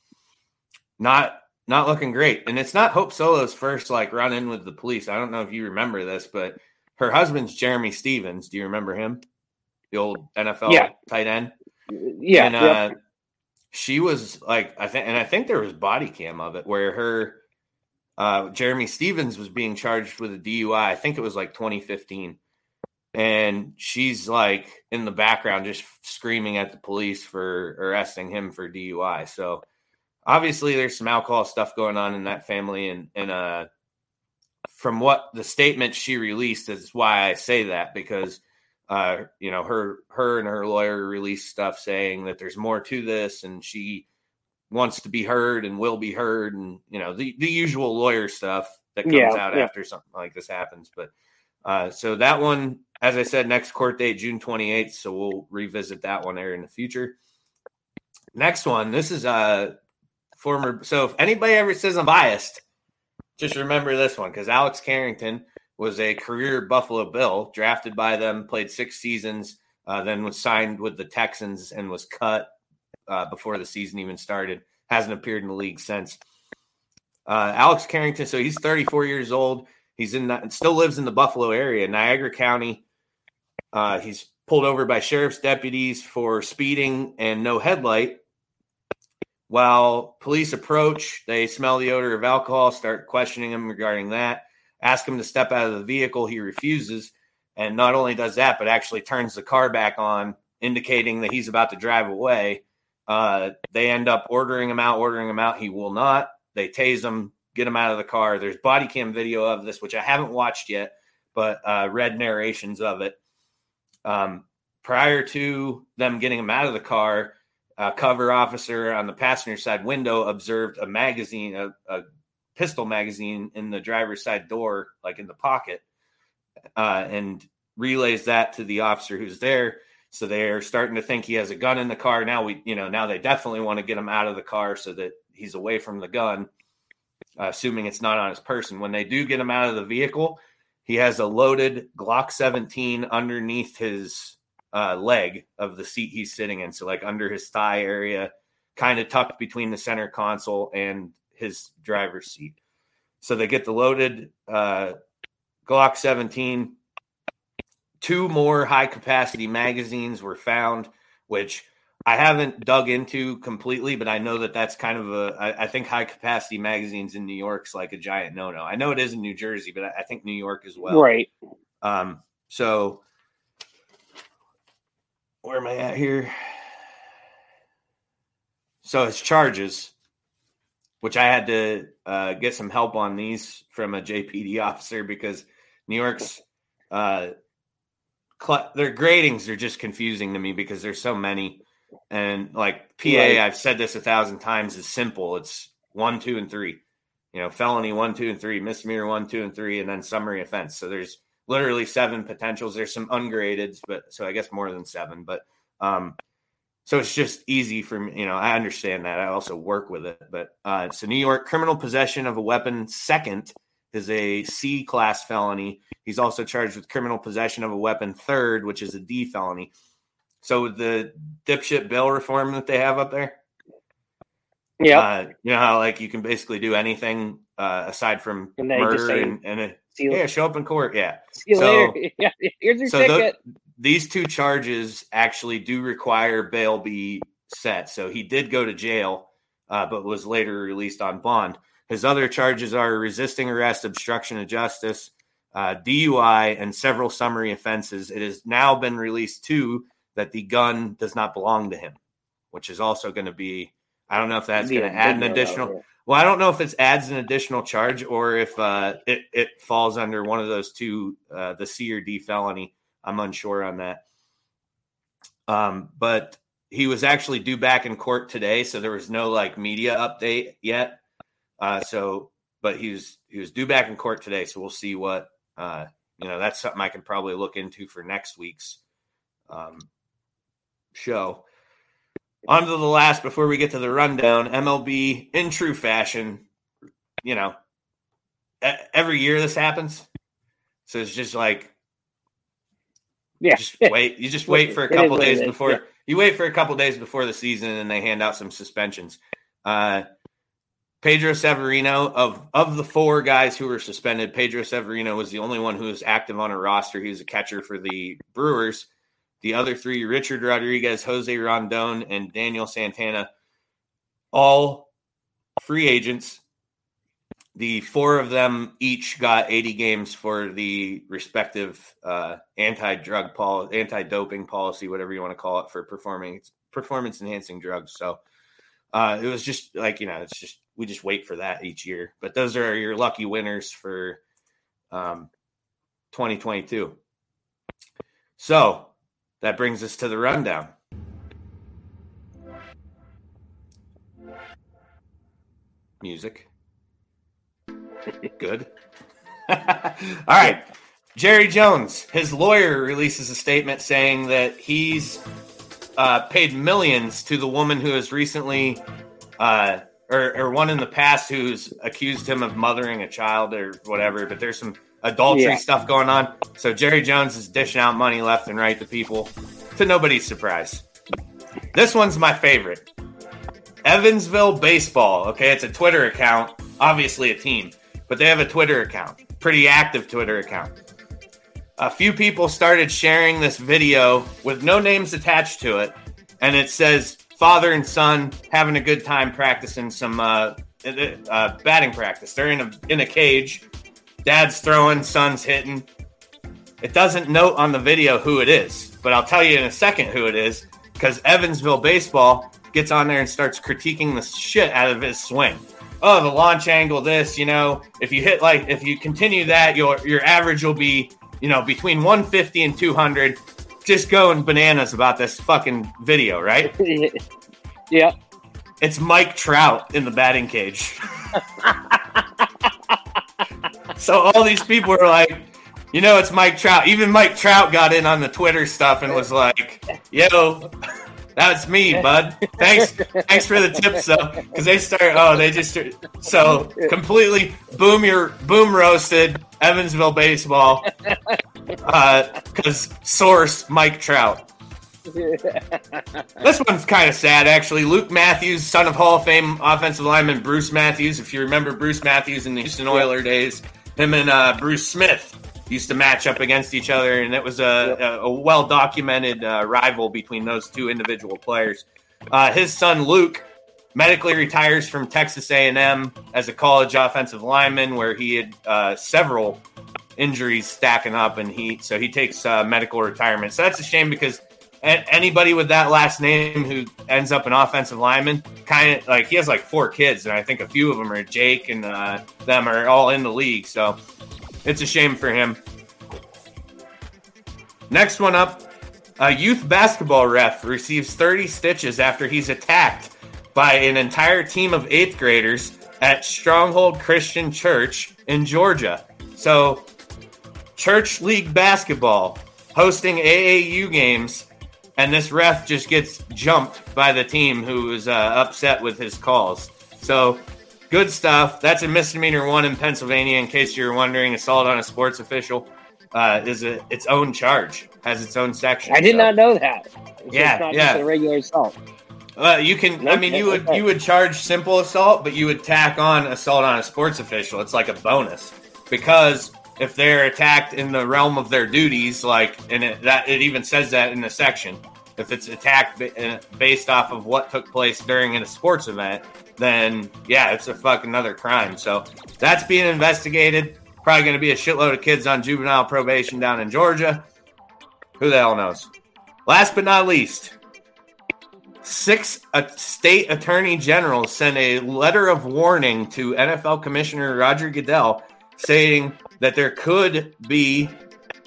not not looking great. And it's not Hope Solo's first like run in with the police. I don't know if you remember this, but her husband's Jerramy Stevens. Do you remember him? The old NFL Yeah. tight end. Yeah, And uh, yep. she was like, I think, and I think there was body cam of it where her uh, Jerramy Stevens was being charged with a DUI. I think it was like 2015. And she's like in the background just screaming at the police for arresting him for DUI. So obviously there's some alcohol stuff going on in that family. And, and, uh, from what the statement she released is why I say that because uh, you know, her her and her lawyer released stuff saying that there's more to this and she wants to be heard and will be heard and you know the, the usual lawyer stuff that comes Yeah, out yeah. after something like this happens. But uh, so that one, as I said, next court date June 28th. So we'll revisit that one there in the future. Next one, this is a former. So if anybody ever says I'm biased, just remember this one because Alex Carrington was a career Buffalo Bill, drafted by them, played six seasons, uh, then was signed with the Texans and was cut uh, before the season even started. Hasn't appeared in the league since. Uh, Alex Carrington, so he's 34 years old. He's in that, still lives in the Buffalo area, Niagara County. Uh, he's pulled over by sheriff's deputies for speeding and no headlight. While police approach, they smell the odor of alcohol, start questioning him regarding that, ask him to step out of the vehicle. He refuses. And not only does that, but actually turns the car back on, indicating that he's about to drive away. Uh, they end up ordering him out, ordering him out. He will not. They tase him, get him out of the car. There's body cam video of this, which I haven't watched yet, but uh, read narrations of it. Um, prior to them getting him out of the car, a cover officer on the passenger side window observed a magazine, a, a pistol magazine in the driver's side door, like in the pocket, uh, and relays that to the officer who's there. So they're starting to think he has a gun in the car. Now we, you know, now they definitely want to get him out of the car so that he's away from the gun, uh, assuming it's not on his person. When they do get him out of the vehicle, he has a loaded Glock 17 underneath his uh, leg of the seat he's sitting in. So, like under his thigh area, kind of tucked between the center console and his driver's seat. So they get the loaded uh, Glock 17. Two more high capacity magazines were found, which I haven't dug into completely, but I know that that's kind of a. I, I think high capacity magazines in New York's like a giant no no. I know it is in New Jersey, but I, I think New York as well. Right. Um. So where am I at here? So his charges, which I had to uh, get some help on these from a JPD officer because New York's uh, cl- their gradings are just confusing to me because there's so many. And like PA, Right. I've said this a thousand times, is simple. It's one, two, and three. You know, felony one, two, and three, misdemeanor one, two, and three, and then summary offense. So there's literally seven potentials. There's some ungraded, but so I guess more than seven. But um, so it's just easy for me. You know, I understand that. I also work with it. But uh, so New York criminal possession of a weapon second is a C class felony. He's also charged with criminal possession of a weapon third, which is a D felony. So the dipshit bill reform that they have up there. Yeah. Uh, you know how like you can basically do anything uh, aside from And murder say, and, and it, yeah, show up in court. Yeah. So-. Yeah, here's your so ticket. These two charges actually do require bail be set. So he did go to jail, uh, but was later released on bond. His other charges are resisting arrest, obstruction of justice, uh, DUI, and several summary offenses. It has now been released too that the gun does not belong to him, which is also going to be I don't know if that's going to add an additional. Well, I don't know if it adds an additional charge or if uh, it it falls under one of those two, uh, the C or D felony. I'm unsure on that. Um, but he was actually due back in court today, so there was no like media update yet. Uh, so, but he was he was due back in court today, so we'll see what uh, you know. That's something I can probably look into for next week's um, show. On to the last before we get to the rundown. MLB in true fashion, you know, every year this happens. So it's just like, yeah, just wait. You just wait for a couple days before yeah. you wait for a couple days before the season, and they hand out some suspensions. Uh, Pedro Severino of of the four guys who were suspended, Pedro Severino was the only one who was active on a roster. He was a catcher for the Brewers. The other three, Richard Rodriguez, Jose Rondon, and Daniel Santana, all free agents. The four of them each got 80 games for the respective uh, anti-drug pol- anti-doping policy, whatever you want to call it, for performing performance enhancing drugs. So uh, it was just like you know, it's just we just wait for that each year. But those are your lucky winners for um, 2022. So that brings us to the rundown. Music. Good. All right. Jerry Jones, his lawyer releases a statement saying that he's uh, paid millions to the woman who has recently, uh, or, or one in the past who's accused him of mothering a child or whatever, but there's some adultery Yeah. stuff going on. So Jerry Jones is dishing out money left and right to people to nobody's surprise. This one's my favorite. Evansville Baseball. Okay, it's a Twitter account, obviously a team, but they have a Twitter account, pretty active Twitter account. A few people started sharing this video with no names attached to it, and it says father and son having a good time practicing some uh, uh, batting practice. They're in a in a cage. Dad's throwing, son's hitting. It doesn't note on the video who it is, but I'll tell you in a second who it is because Evansville Baseball gets on there and starts critiquing the shit out of his swing. Oh, the launch angle, this, you know, if you hit like, if you continue that, your your average will be, you know, between 150 and 200. Just going bananas about this fucking video, right? yeah. It's Mike Trout in the batting cage. so all these people were like, you know, it's Mike Trout. Even Mike Trout got in on the Twitter stuff and was like, yo, that's me, bud. Thanks, thanks for the tips, though, because they start. Oh, they just so completely boom your boom roasted Evansville baseball. Because source Mike Trout. This one's kind of sad, actually. Luke Matthews, son of Hall of Fame offensive lineman Bruce Matthews. If you remember Bruce Matthews in the Houston Oiler days, him and uh, Bruce Smith used to match up against each other, and it was a, a, a well documented uh, rival between those two individual players. Uh, his son Luke medically retires from Texas A&M as a college offensive lineman, where he had uh, several injuries stacking up, and he so he takes uh, medical retirement. So that's a shame because anybody with that last name who ends up an offensive lineman, kind of like he has like four kids, and I think a few of them are Jake, and uh, them are all in the league. So it's a shame for him. Next one up, a youth basketball ref receives 30 stitches after he's attacked by an entire team of eighth graders at Stronghold Christian Church in Georgia. So, church league basketball hosting AAU games, and this ref just gets jumped by the team who is uh, upset with his calls. So, good stuff. That's a misdemeanor one in Pennsylvania. In case you're wondering, assault on a sports official uh, is a, its own charge, has its own section. I did So- not know that. It's Yeah, yeah. just a regular assault. Uh, you can. I mean, you would you would charge simple assault, but you would tack on assault on a sports official. It's like a bonus because if they're attacked in the realm of their duties, like and it, that it even says that in the section. If it's attacked uh, based off of what took place during a sports event, then yeah, it's a fucking another crime. So that's being investigated. Probably going to be a shitload of kids on juvenile probation down in Georgia. Who the hell knows? Last but not least, Six state attorney generals sent a letter of warning to NFL Commissioner Roger Goodell saying that there could be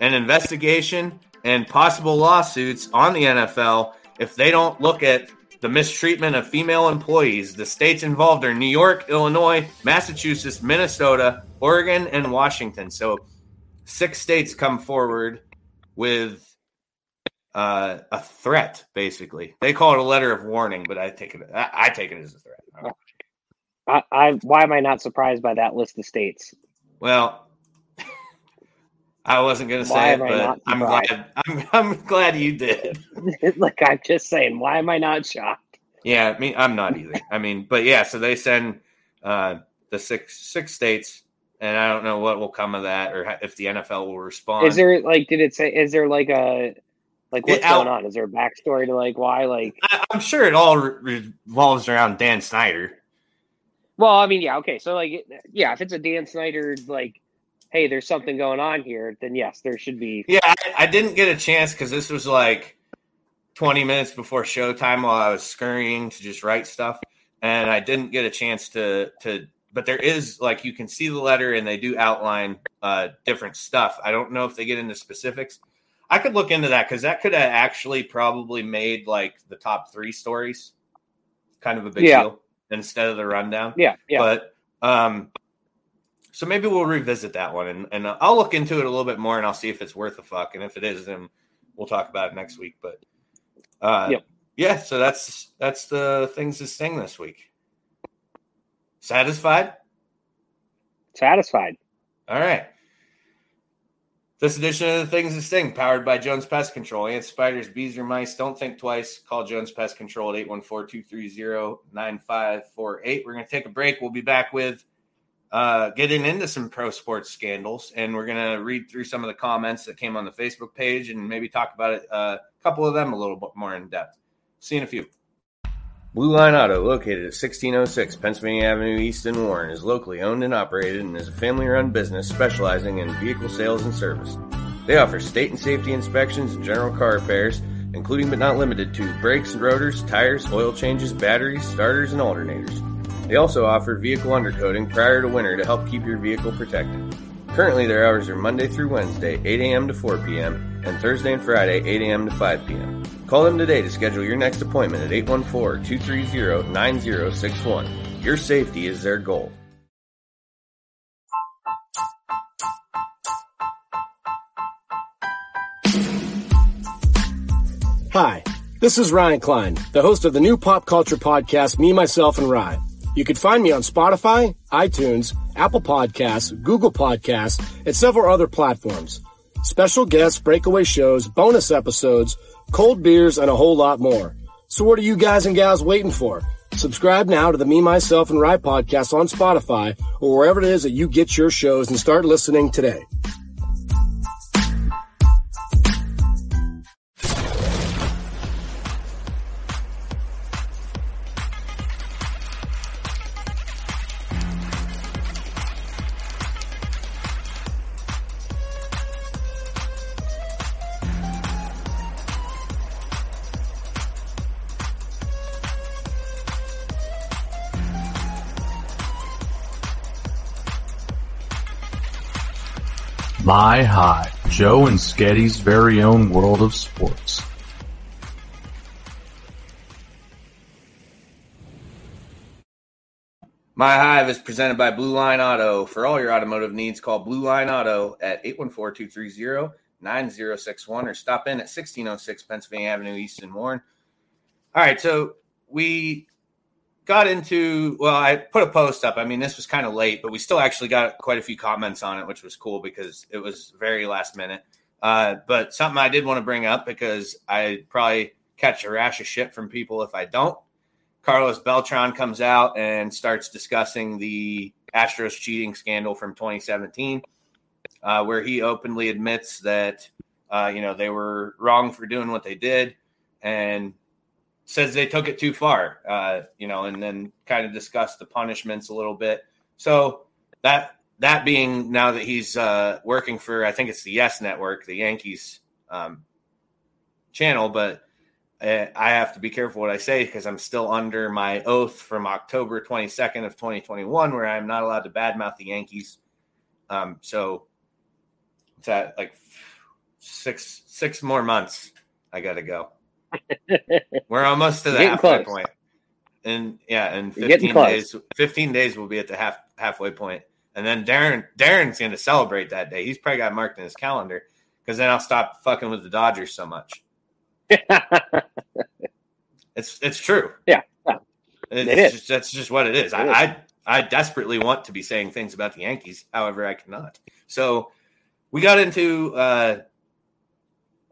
an investigation and possible lawsuits on the NFL if they don't look at the mistreatment of female employees. The states involved are New York, Illinois, Massachusetts, Minnesota, Oregon, and Washington. So six states come forward with uh, a threat, basically. They call it a letter of warning, but I take it I, I take it as a threat. I, I why am I not surprised by that list of states? Well, I wasn't going to say it, but I'm glad. I'm, I'm glad you did. like I'm just saying, why am I not shocked? Yeah, I mean, I'm not either. I mean, but yeah, so they send uh, the six six states, and I don't know what will come of that, or if the NFL will respond. Is there like did it say is there like a like what's going on? Is there a backstory to like why like I, I'm sure it all re- revolves around Dan Snyder. well, I mean, yeah, okay. So like yeah, if it's a Dan Snyder like hey, there's something going on here, then yes, there should be Yeah, I, I didn't get a chance because this was like 20 minutes before showtime while I was scurrying to just write stuff, and I didn't get a chance to to. But there is like you can see the letter, and they do outline uh, different stuff. I don't know if they get into specifics. I could look into that because that could have actually probably made like the top three stories, kind of a big Yeah. deal instead of the rundown. Yeah, yeah. But um, so maybe we'll revisit that one, and, and I'll look into it a little bit more, and I'll see if it's worth a fuck, and if it is, then we'll talk about it next week. But uh, Yep. yeah, so that's that's the things to sting this week. Satisfied? satisfied. All right. This edition of the Things that Sting, powered by Jones Pest Control. Ants, spiders, bees, or mice, don't think twice. Call Jones Pest Control at 814-230-9548. We're going to take a break. We'll be back with uh, getting into some pro sports scandals, and we're going to read through some of the comments that came on the Facebook page and maybe talk about uh, a couple of them a little bit more in depth. See you in a few. Blue Line Auto, located at 1606 Pennsylvania Avenue East in Warren, is locally owned and operated and is a family run business specializing in vehicle sales and service. They offer state and safety inspections and general car repairs, including but not limited to brakes and rotors, tires, oil changes, batteries, starters, and alternators. They also offer vehicle undercoating prior to winter to help keep your vehicle protected. Currently, their hours are Monday through Wednesday, 8 a.m. to 4 p.m., and Thursday and Friday, 8 a.m. to 5 p.m. Call them today to schedule your next appointment at 814-230-9061. Your safety is their goal. Hi, this is Ryan Klein, the host of the new pop culture podcast, Me, Myself, and Rye. You can find me on Spotify, iTunes, Apple Podcasts, Google Podcasts, and several other platforms. Special guests, breakaway shows, bonus episodes, cold beers, and a whole lot more. So what are you guys and gals waiting for? Subscribe now to the Me, Myself, and Rye podcast on Spotify or wherever it is that you get your shows and start listening today. My Hive, Joe and Sketti's very own world of sports. My Hive is presented by Blue Line Auto. For all your automotive needs, call Blue Line Auto at 814-230-9061 or stop in at 1606 Pennsylvania Avenue East in Warren. All right, so we got into well, I put a post up. I mean, this was kind of late, but we still actually got quite a few comments on it, which was cool because it was very last minute. Uh, but something I did want to bring up because I probably catch a rash of shit from people if I don't. Carlos Beltran comes out and starts discussing the Astros cheating scandal from 2017, uh, where he openly admits that uh, you know they were wrong for doing what they did, and says they took it too far. Uh, you know, and then kind of discuss the punishments a little bit. So that that being now that he's uh, working for, I think it's the Yes Network, the Yankees um, channel, but uh, I have to be careful what I say because I'm still under my oath from October 22nd of 2021, where I'm not allowed to badmouth the Yankees. Um, so it's at like six six more months. I got to go. We're almost to the halfway close. point. And yeah, and 15 days, 15 days we'll be at the half halfway point. And then Darren Darren's going to celebrate that day. He's probably got marked in his calendar because then I'll stop fucking with the Dodgers so much. it's it's true. Yeah, It's It is. Just, that's just what it is. I, It is. I I desperately want to be saying things about the Yankees, however, I cannot. So we got into uh,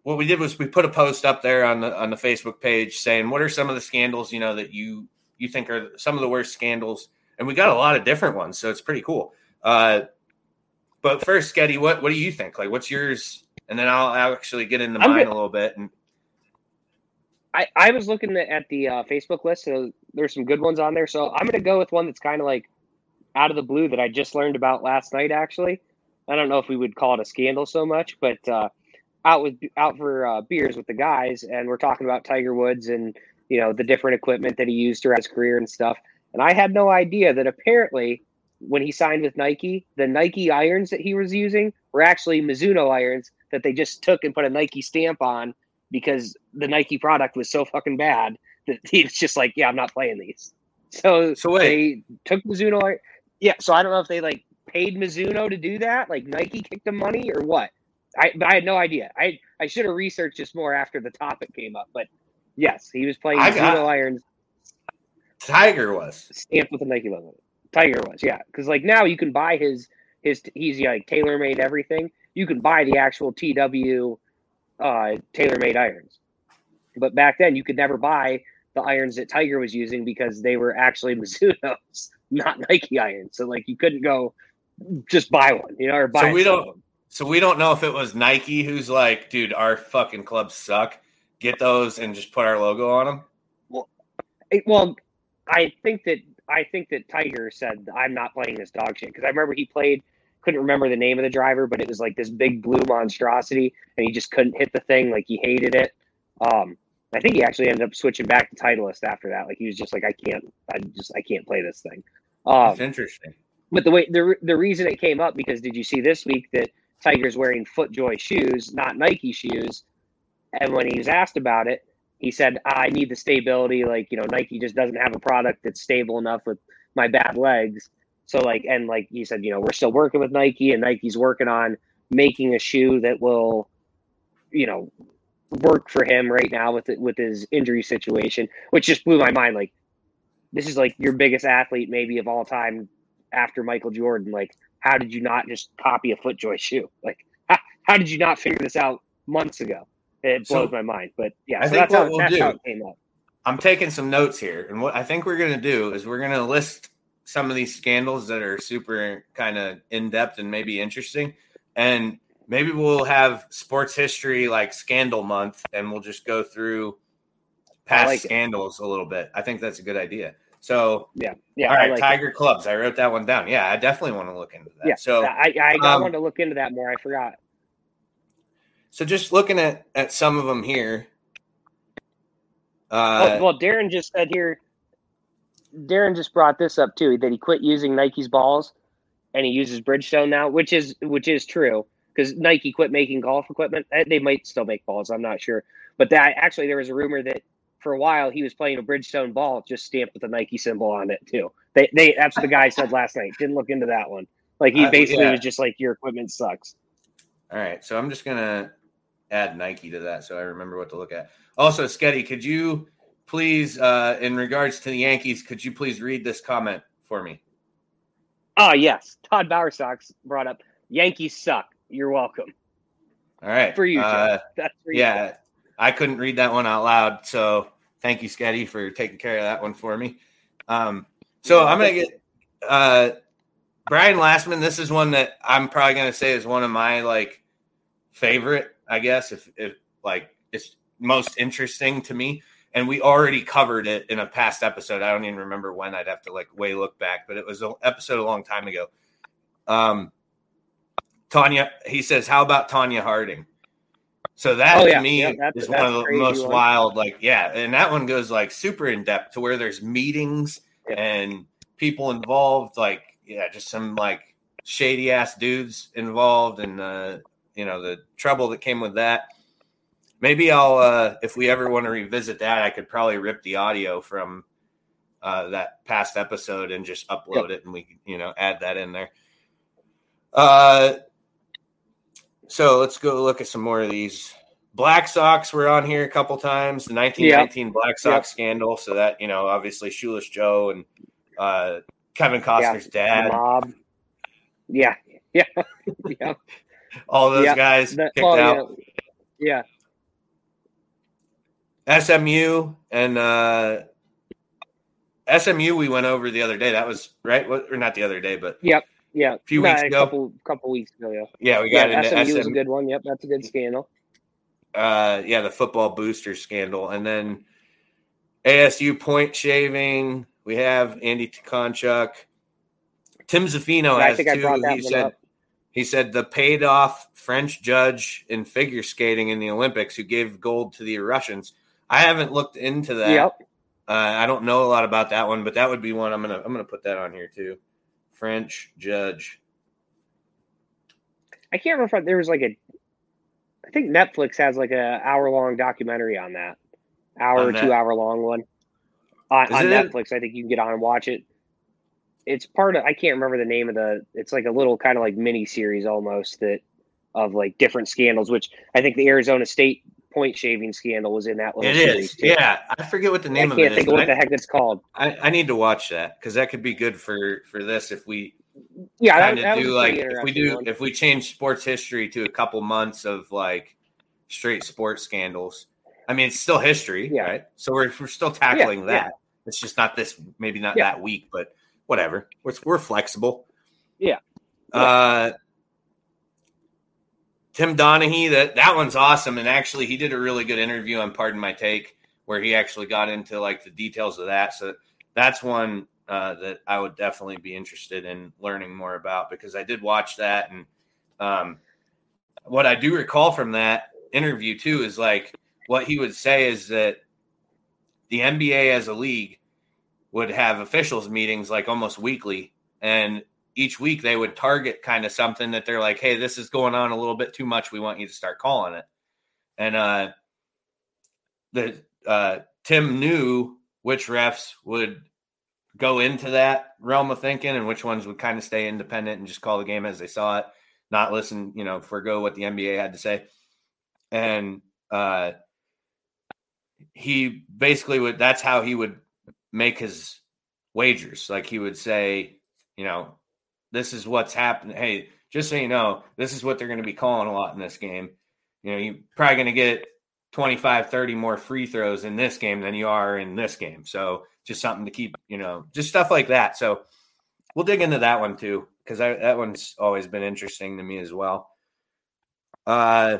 what we did was we put a post up there on the on the Facebook page saying what are some of the scandals you know that you you think are some of the worst scandals, and we got a lot of different ones, so it's pretty cool. Uh, but first, Getty, what what do you think? Like, what's yours? And then I'll, I'll actually get into mine a little bit. And I, I was looking at the uh, Facebook list, so there's some good ones on there. So I'm going to go with one that's kind of like out of the blue that I just learned about last night. Actually, I don't know if we would call it a scandal so much, but uh, out with out for uh, beers with the guys, and we're talking about Tiger Woods and you know the different equipment that he used throughout his career and stuff. And I had no idea that apparently when he signed with Nike, the Nike irons that he was using were actually Mizuno irons that they just took and put a Nike stamp on because the Nike product was so fucking bad that he's just like, yeah, I'm not playing these. So, so wait. they took Mizuno. Yeah, so I don't know if they like paid Mizuno to do that, like Nike kicked them money or what. I but I had no idea. I I should have researched this more after the topic came up, but yes, he was playing Mizuno irons Tiger was stamped with a Nike logo. Tiger was, yeah, because like now you can buy his his he's like tailor made everything. You can buy the actual TW uh, tailor made irons, but back then you could never buy the irons that Tiger was using because they were actually Mizuno's, not Nike irons. So like you couldn't go just buy one, you know, or buy. so we don't them. So we don't know if it was Nike who's like, dude, our fucking clubs suck. Get those and just put our logo on them. It- well, I think that I think that Tiger said I'm not playing this dog shit because I remember he played. Couldn't remember the name of the driver, but it was like this big blue monstrosity, and he just couldn't hit the thing. Like he hated it. Um, I think he actually ended up switching back to Titleist after that. Like he was just like, I can't, I just, I can't play this thing. Um, That's interesting. but the way the the reason it came up because did you see this week that Tiger's wearing FootJoy shoes, not Nike shoes? And when he was asked about it, he said, "I need the stability. Like you know, Nike just doesn't have a product that's stable enough with my bad legs. So like, and like he said, you know, we're still working with Nike, and Nike's working on making a shoe that will, you know, work for him right now with it with his injury situation, which just blew my mind. Like, this is like your biggest athlete maybe of all time after Michael Jordan. Like, how did you not just copy a FootJoy shoe? Like, how, how did you not figure this out months ago? It So, blows my mind. But yeah, I so think that's, what how, we'll do- how it came up. I'm taking some notes here, and what I think we're going to do is we're going to list some of these scandals that are super kind of in depth and maybe interesting, and maybe we'll have sports history like scandal month, and we'll just go through past like it. scandals a little bit. I think that's a good idea. So Yeah, yeah. all right, like. Tiger clubs. I wrote that one down. Yeah, I definitely want to look into that. Yeah, So I, I, I um, wanted to look into that more. I forgot. so just looking at at some of them here. Uh, oh, well, Darren just said here. Darren just brought this up too that he quit using Nike's balls, and he uses Bridgestone now, which is which is true because Nike quit making golf equipment. Eh, They might still make balls. I'm not sure, but that actually there was a rumor that for a while he was playing a Bridgestone ball just stamped with a Nike symbol on it too. They they that's what the guy said last night. Didn't look into that one. Like he Uh, basically yeah. was just like your equipment sucks. All right, so I'm just gonna add Nike to that so I remember what to look at. Also, Sketti, could you please, uh, in regards to the Yankees, could you please read this comment for me? Oh yes, Todd Bauer Bowersox brought up Yankees suck. You're welcome. All right, For you, Uh, That's for you. yeah, I couldn't read that one out loud, so thank you, Sketti, for taking care of that one for me. Um, so I'm gonna get uh, Brian Lastman. This is one that I'm probably gonna say is one of my like favorite, I guess, if if like it's most interesting to me. And we already covered it in a past episode. I don't even remember when. I'd have to like way look back, but it was an episode a long time ago. Um, Tonya, he says, "How about Tonya Harding?" So that Oh, to me Yeah, is one of the most one. wild. Like, yeah, and that one goes like super in depth to where there's meetings and people involved. Like, yeah, just some like shady ass dudes involved, and uh, you know the trouble that came with that. Maybe I'll, uh, if we ever want to revisit that, I could probably rip the audio from uh, that past episode and just upload it, and we you know, add that in there. Uh, so let's go look at some more of these. Black Sox were on here a couple times. The 1919 Black Sox Yep. scandal. So that you know, obviously, Shoeless Joe and uh, Kevin Costner's the dad, mob. Yeah, yeah, yeah. all those Yeah, guys that- kicked oh, out. Yeah, SMU and uh, SMU we went over the other day. That was right, or not the other day, but yeah, yep, yeah. A few Nah, weeks a ago. couple couple weeks ago. Yeah, yeah, we got yeah, into SMU was a good one. Yep, that's a good scandal. uh, yeah, the football booster scandal, and then ASU point shaving. We have Andy Tukonchuk. Tim I has think I two. brought that he said up. he said the paid off French judge in figure skating in the Olympics who gave gold to the Russians. I haven't looked into that. Yep. Uh, I don't know a lot about that one, but that would be one I'm gonna I'm gonna put that on here too. French judge. I can't remember if there was like a. I think Netflix has like a hour long documentary on that, hour On that? two hour long one on, on it Netflix. I think you can get on and watch it. It's part of. I can't remember the name of the. It's like a little kind of like mini series almost that of like different scandals. Which I think the Arizona State point shaving scandal was in that little It is. too. Yeah, I forget what the I name can't of it think is. of what but the heck it's called. I, I need to watch that because that could be good for for this if we Yeah, kind of do like if we do one. if we change sports history to a couple months of like straight sports scandals. I mean, it's still history, Yeah. right? So we're we're still tackling yeah. that. It's just not this, maybe not Yeah. that week, but whatever. We're, we're flexible. Yeah. Uh, Tim Donaghy, that that one's awesome, and actually, he did a really good interview on Pardon My Take, where he actually got into like the details of that. So that's one uh, that I would definitely be interested in learning more about because I did watch that, and um, what I do recall from that interview too is like what he would say is that the NBA as a league would have officials meetings like almost weekly, and each week they would target kind of something that they're like, "Hey, this is going on a little bit too much. We want you to start calling it." And uh, the uh, Tim knew which refs would go into that realm of thinking and which ones would kind of stay independent and just call the game as they saw it, not listen, you know, forego what the NBA had to say. And uh, he basically would. That's how he would make his wagers. Like he would say, you know, this is what's happening. Hey, just so you know, this is what they're going to be calling a lot in this game. You know, you're probably going to get 25, 30 more free throws in this game than you are in this game. So just something to keep, you know, just stuff like that. So we'll dig into that one too, because that one's always been interesting to me as well. Uh,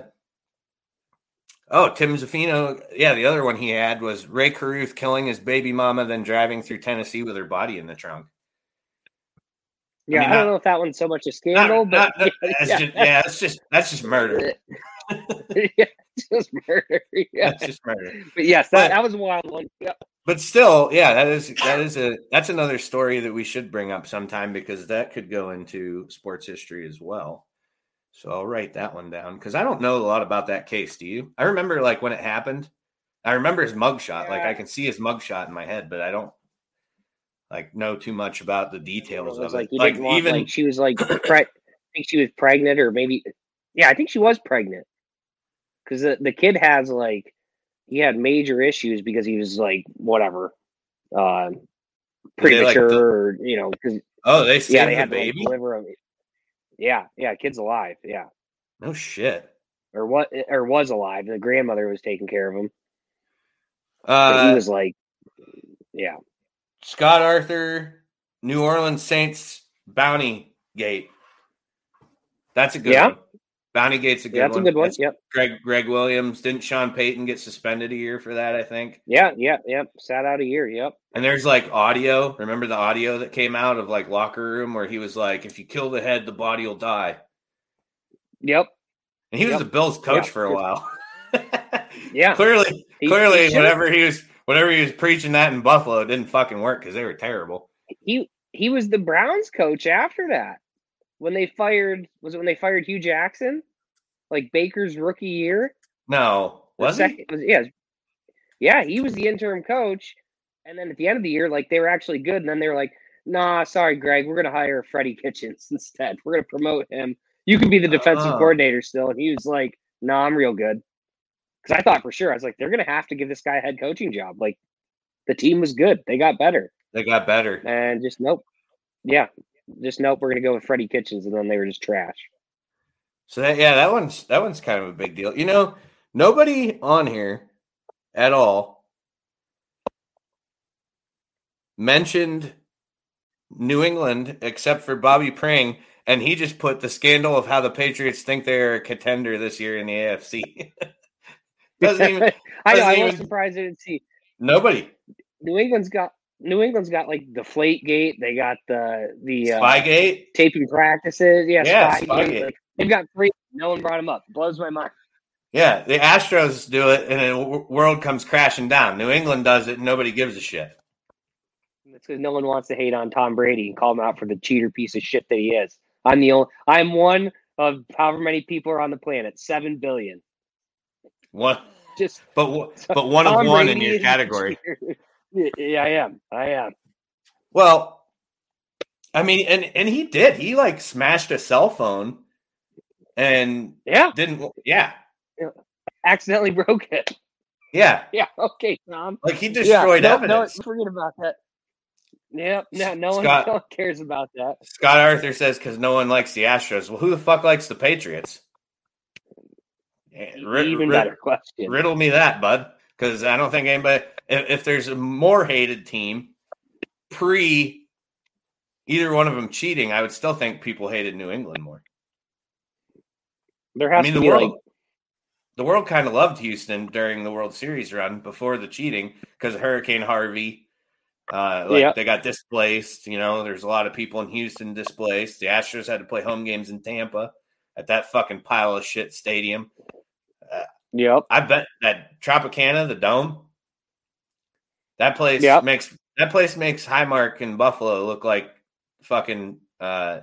oh, Tim Zafino. Yeah, the other one he had was Rae Carruth killing his baby mama, then driving through Tennessee with her body in the trunk. Yeah, I, mean, don't not- know if that one's so much a scandal, Not- but not- that's yeah, just, yeah, that's just that's just murder. yeah, just murder. Yeah. That's just murder. But yes, that, But- that was a wild one. Yeah. But still, yeah, that is that is a that's another story that we should bring up sometime because that could go into sports history as well. So I'll write that one down because I don't know a lot about that case. Do you? I remember like when it happened. I remember his mugshot. Like I can see his mugshot in my head, but I don't like know too much about the details of like it. Like want even like she was like pre- I think she was pregnant or maybe yeah, I think she was pregnant. Cuz the, the kid has like he had major issues because he was like whatever uh like, premature the- or you know cuz oh they yeah, they the had like, baby. deliver. Yeah, yeah, kid's alive. Yeah. No shit. Or what or was alive. The grandmother was taking care of him. But Uh, he was like yeah. Scott Arthur, New Orleans Saints Bounty Gate. That's a good Yeah. one. Bounty Gate's a good Yeah, that's a one. good one. Yep. Greg Greg Williams. Didn't Sean Payton get suspended a year for that, I think? Yeah, yeah, yep. Sat out a year. Yep. And there's like audio. Remember the audio that came out of like locker room where he was like, if you kill the head, the body will die. Yep. And he was Yep. the Bills coach Yeah. for a while. Yeah, clearly, He- clearly, he he was, whatever he was preaching that in Buffalo, it didn't fucking work because they were terrible. he he was the Browns coach after that. When they fired, was it when they fired Hue Jackson? Like Baker's rookie year? No, was he? second- was- yeah, yeah, he was the interim coach, and then at the end of the year, like they were actually good, and then they were like, "Nah, sorry, Greg, we're gonna hire Freddie Kitchens instead. We're gonna promote him. You can be the defensive Oh. coordinator still." And he was like, "Nah, I'm real good." Because I thought for sure, I was like, they're gonna have to give this guy a head coaching job. Like the team was good, they got better, They got better. and just nope, yeah, just nope. We're gonna go with Freddie Kitchens, and then they were just trash. So that yeah, that one's that one's kind of a big deal. You know, nobody on here at all mentioned New England except for Bobby Pring, and he just put the scandal of how the Patriots think they're a contender this year in the AFC. doesn't even I know. doesn't I was surprised I didn't see. nobody. New England's got New England's got like the Deflate Gate. They got the the uh, Spygate. taping practices. Yeah, Yeah, Spygate. Spygate. Like, they've got three. No one brought them up. Blows my mind. Yeah, the Astros do it, and the world comes crashing down. New England does it, and nobody gives a shit. It's because no one wants to hate on Tom Brady and call him out for the cheater piece of shit that he is. I'm the only. I'm one of however many people are on the planet. Seven billion. One, Just but but one of Tom one in your category. Yeah, yeah, I am. I am. Well, I mean, and and he did. He like smashed a cell phone, and Yeah. didn't. Yeah, Accidentally broke it. yeah. Yeah. Okay, Tom. Like he Yeah, destroyed no, evidence. No, forget about that. Yeah, no, no one, no one cares about that. Scott Arthur says because no one likes the Astros. Well, who the fuck likes the Patriots? Eh, ri- Even better question. Riddle me that, bud. Because I don't think anybody. If, if there's a more hated team pre either one of them cheating, I would still think people hated New England more. There has I mean, to the be world, like the world kind of loved Houston during the World Series run before the cheating because Hurricane Harvey. Uh, like Yeah. they got displaced. You know, there's a lot of people in Houston displaced. The Astros had to play home games in Tampa at that fucking pile of shit stadium. Yep. I bet that Tropicana, the dome, that place Yep. makes that place makes Highmark in Buffalo look like fucking uh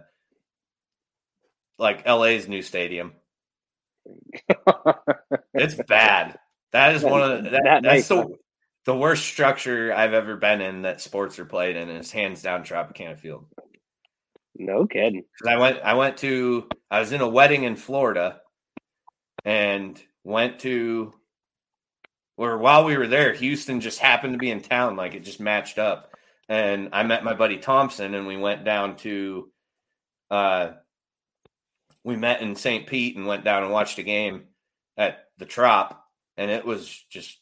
like LA's new stadium. It's bad. That is one of the, that, That that's the the worst structure I've ever been in that sports are played in is hands down Tropicana Field. no kidding. I went I went to I was in a wedding in Florida and went to where while we were there, Houston just happened to be in town, like it just matched up. And I met my buddy Thompson and we went down to uh we met in St. Pete and went down and watched a game at the Trop and it was just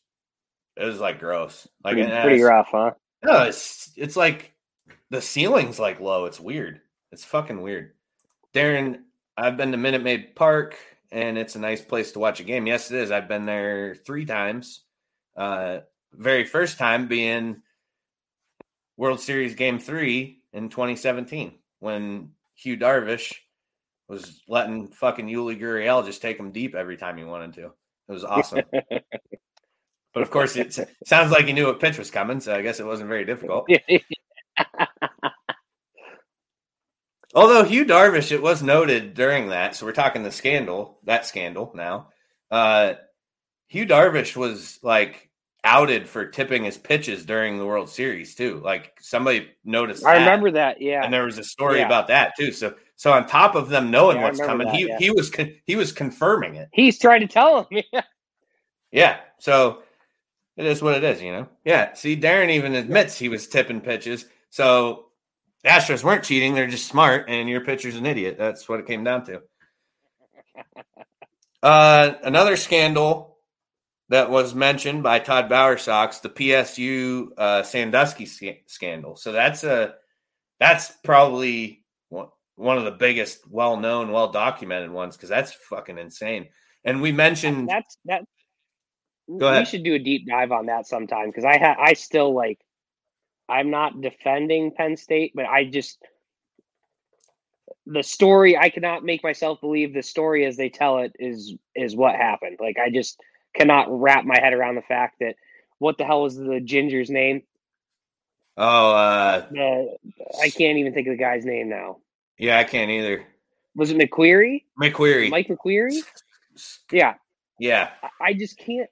it was like gross. Like Pretty, pretty it's- rough, huh? no, it's it's like the ceiling's like low. It's weird. It's fucking weird. Darren, I've been to Minute Maid Park and it's a nice place to watch a game. Yes, it is. I've been there three times. Uh very first time being World Series game three in 2017 when Yu Darvish was letting fucking Yuli Gurriel just take him deep every time he wanted to. It was awesome. But of course, it sounds like he knew what pitch was coming, so I guess it wasn't very difficult. Although Yu Darvish, it was noted during that, so we're talking the scandal, that scandal now. Uh, Yu Darvish was like outed for tipping his pitches during the World Series too. Like somebody noticed. I that, remember that. Yeah. and there was a story Yeah. about that too. So, so on top of them knowing Yeah, what's coming, that, he yeah. he was con- he was confirming it. He's trying to tell him. Yeah. Yeah. So it is what it is, you know? Yeah. See, Darren even admits he was tipping pitches. So the Astros weren't cheating. They're just smart, and your pitcher's an idiot. That's what it came down to. Uh, another scandal that was mentioned by Todd Bowersox, the PSU uh, Sandusky sca- scandal. So that's a that's probably one, one of the biggest, well known, well documented ones because that's fucking insane. And we mentioned That's that. Go ahead. We should do a deep dive on that sometime because I ha- I still like. I'm not defending Penn State, but I just the story I cannot make myself believe the story as they tell it is is what happened. Like I just cannot wrap my head around the fact that what the hell was the ginger's name? Oh, uh, The I can't even think of the guy's name now. yeah, I can't either. Was it McQueary? McQueary. Mike McQueary? Yeah. Yeah. I just can't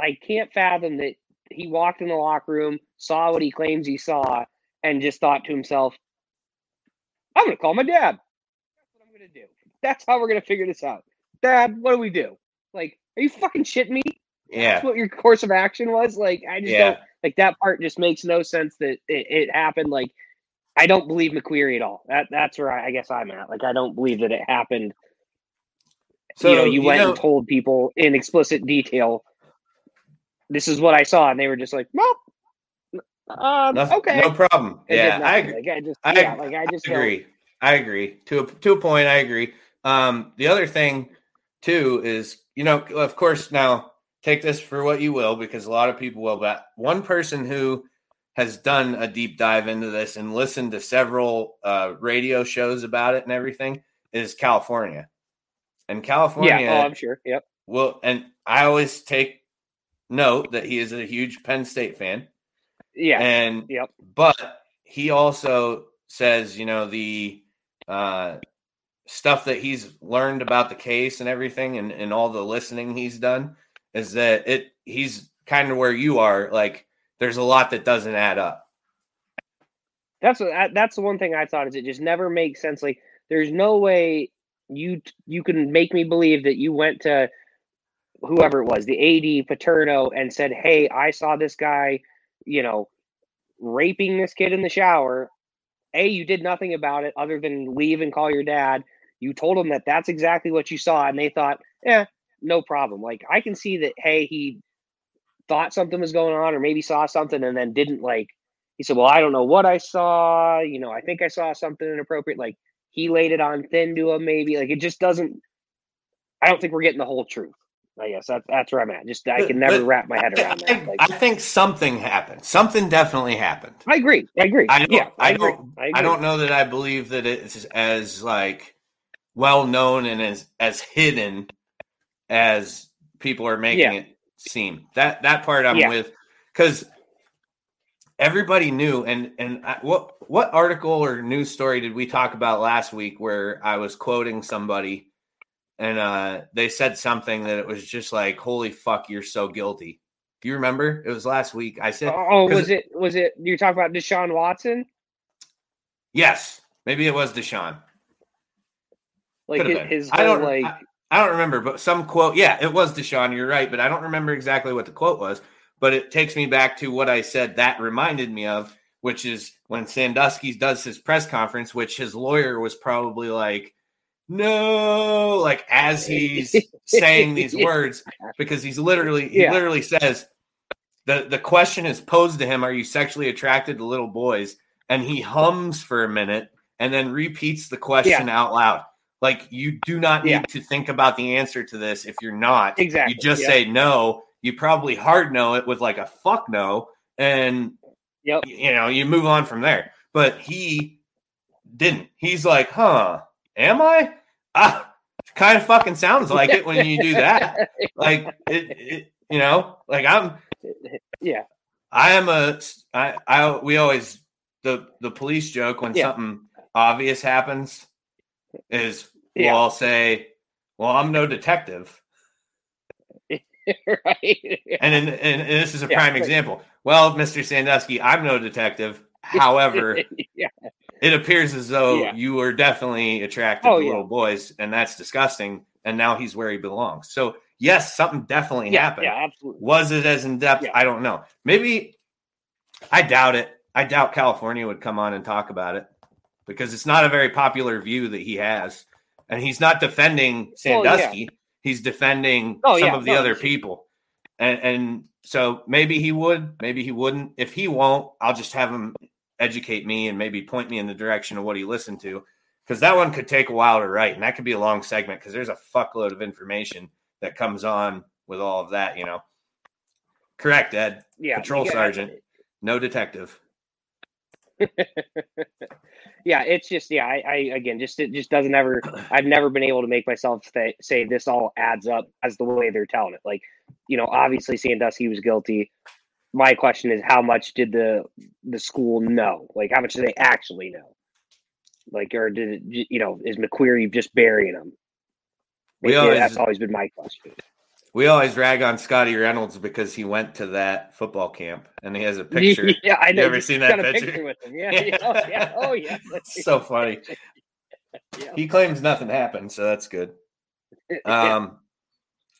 I can't fathom that he walked in the locker room, saw what he claims he saw, and just thought to himself, I'm gonna call my dad. That's what I'm gonna do. That's how we're gonna figure this out. Dad, what do we do? Like, are you fucking shitting me? Yeah. That's what your course of action was? Like, I just Yeah. don't like that part just makes no sense that it, it happened. Like, I don't believe McQueary at all. That that's where I, I guess I'm at. Like, I don't believe that it happened. So, you know, you, you went know- and told people in explicit detail, this is what I saw, and they were just like, well, um, Nothing- okay, No problem. Yeah, I agree. Like, I just, I, yeah, like I just don't- agree. I agree. To a, to a point, I agree. Um, the other thing too is, you know, of course, now take this for what you will, because a lot of people will. But one person who has done a deep dive into this and listened to several uh, radio shows about it and everything is California. And California, Yeah, oh, I'm sure. Yep. well, and I always take note that he is a huge Penn State fan. Yeah. And yep. but he also says, you know, the uh stuff that he's learned about the case and everything and, and all the listening he's done is that it he's kind of where you are, like there's a lot that doesn't add up. That's what that's the one thing I thought is it just never makes sense. Like, there's no way you you can make me believe that you went to whoever it was, the AD Paterno, and said, "Hey, I saw this guy, you know, raping this kid in the shower." A, you did nothing about it other than leave and call your dad. You told him that that's exactly what you saw, and they thought, "Yeah, no problem." Like, I can see that. Hey, he thought something was going on, or maybe saw something, and then didn't like he said, Well, I don't know what I saw. You know, I think I saw something inappropriate. Like he laid it on thin to him, maybe. Like it just doesn't I don't think we're getting the whole truth. I guess that's that's where I'm at. Just I can never but wrap my head around that. Like I think something happened. Something definitely happened. I agree. I agree. I don't, yeah, I, I, don't, I I, don't know that I believe that it's as like well known and as as hidden as people are making Yeah. it seem. That that part I'm Yeah. with because everybody knew. And and I, what what article or news story did we talk about last week where I was quoting somebody and uh they said something that it was just like, "Holy fuck, you're so guilty." Do you remember? It was last week. I said, "Oh, was it was it you're talking about Deshaun Watson? Yes, maybe it was Deshaun. Like his, his I don't. like I, I don't remember, but some quote. Yeah, it was Deshaun. You're right, but I don't remember exactly what the quote was. But it takes me back to what I said. That reminded me of, which is when Sandusky does his press conference, which his lawyer was probably like, "No," like as he's saying these Yeah. words, because he's literally he Yeah. literally says the the question is posed to him: Are you sexually attracted to little boys? And he hums for a minute and then repeats the question out loud. Like you do not need Yeah. to think about the answer to this if you're not. Exactly, You just yeah. say no. You probably hard no it with like a fuck no, and yep. you know you move on from there. But he didn't. He's like, huh? Am I? Ah, kind of fucking sounds like it when you do that. Like it, it you know, like I'm yeah. I am a I I we always the the police joke when Yeah. something obvious happens is we'll Yeah. all say, "Well, I'm no detective," right. and in, and, and this is a Yeah, prime right. example. Well, Mister Sandusky, I'm no detective. However, yeah. It appears as though Yeah. you were definitely attracted Oh, to yeah. little boys, and that's disgusting. And now he's where he belongs. So yes, something definitely Yeah, happened. yeah, absolutely. Was it as in depth? I don't know. Maybe I doubt it. I doubt California would come on and talk about it because it's not a very popular view that he has. And he's not defending. Sandusky. He's defending Oh, some of the no, other people. And and so maybe he would, maybe he wouldn't. If he won't, I'll just have him educate me and maybe point me in the direction of what he listened to. Because that one could take a while to write, and that could be a long segment because there's a fuckload of information that comes on with all of that, you know. Correct, Ed. Yeah, Patrol gotta- sergeant, no detective. yeah, it's just yeah. I, I again just it just doesn't ever. I've never been able to make myself th- say this all adds up as the way they're telling it. Like, you know, obviously Sandusky was guilty. My question is, how much did the the school know? Like, how much do they actually know? Like, or did it, you know, is McQueary just burying them? We Yeah, always- that's always been my question. We always rag on Scotty Reynolds because he went to that football camp and he has a picture. Yeah, I know. You ever He's seen that a picture? with him. Yeah, yeah, oh, yeah, oh yeah. so funny. He claims nothing happened, so that's good. Um,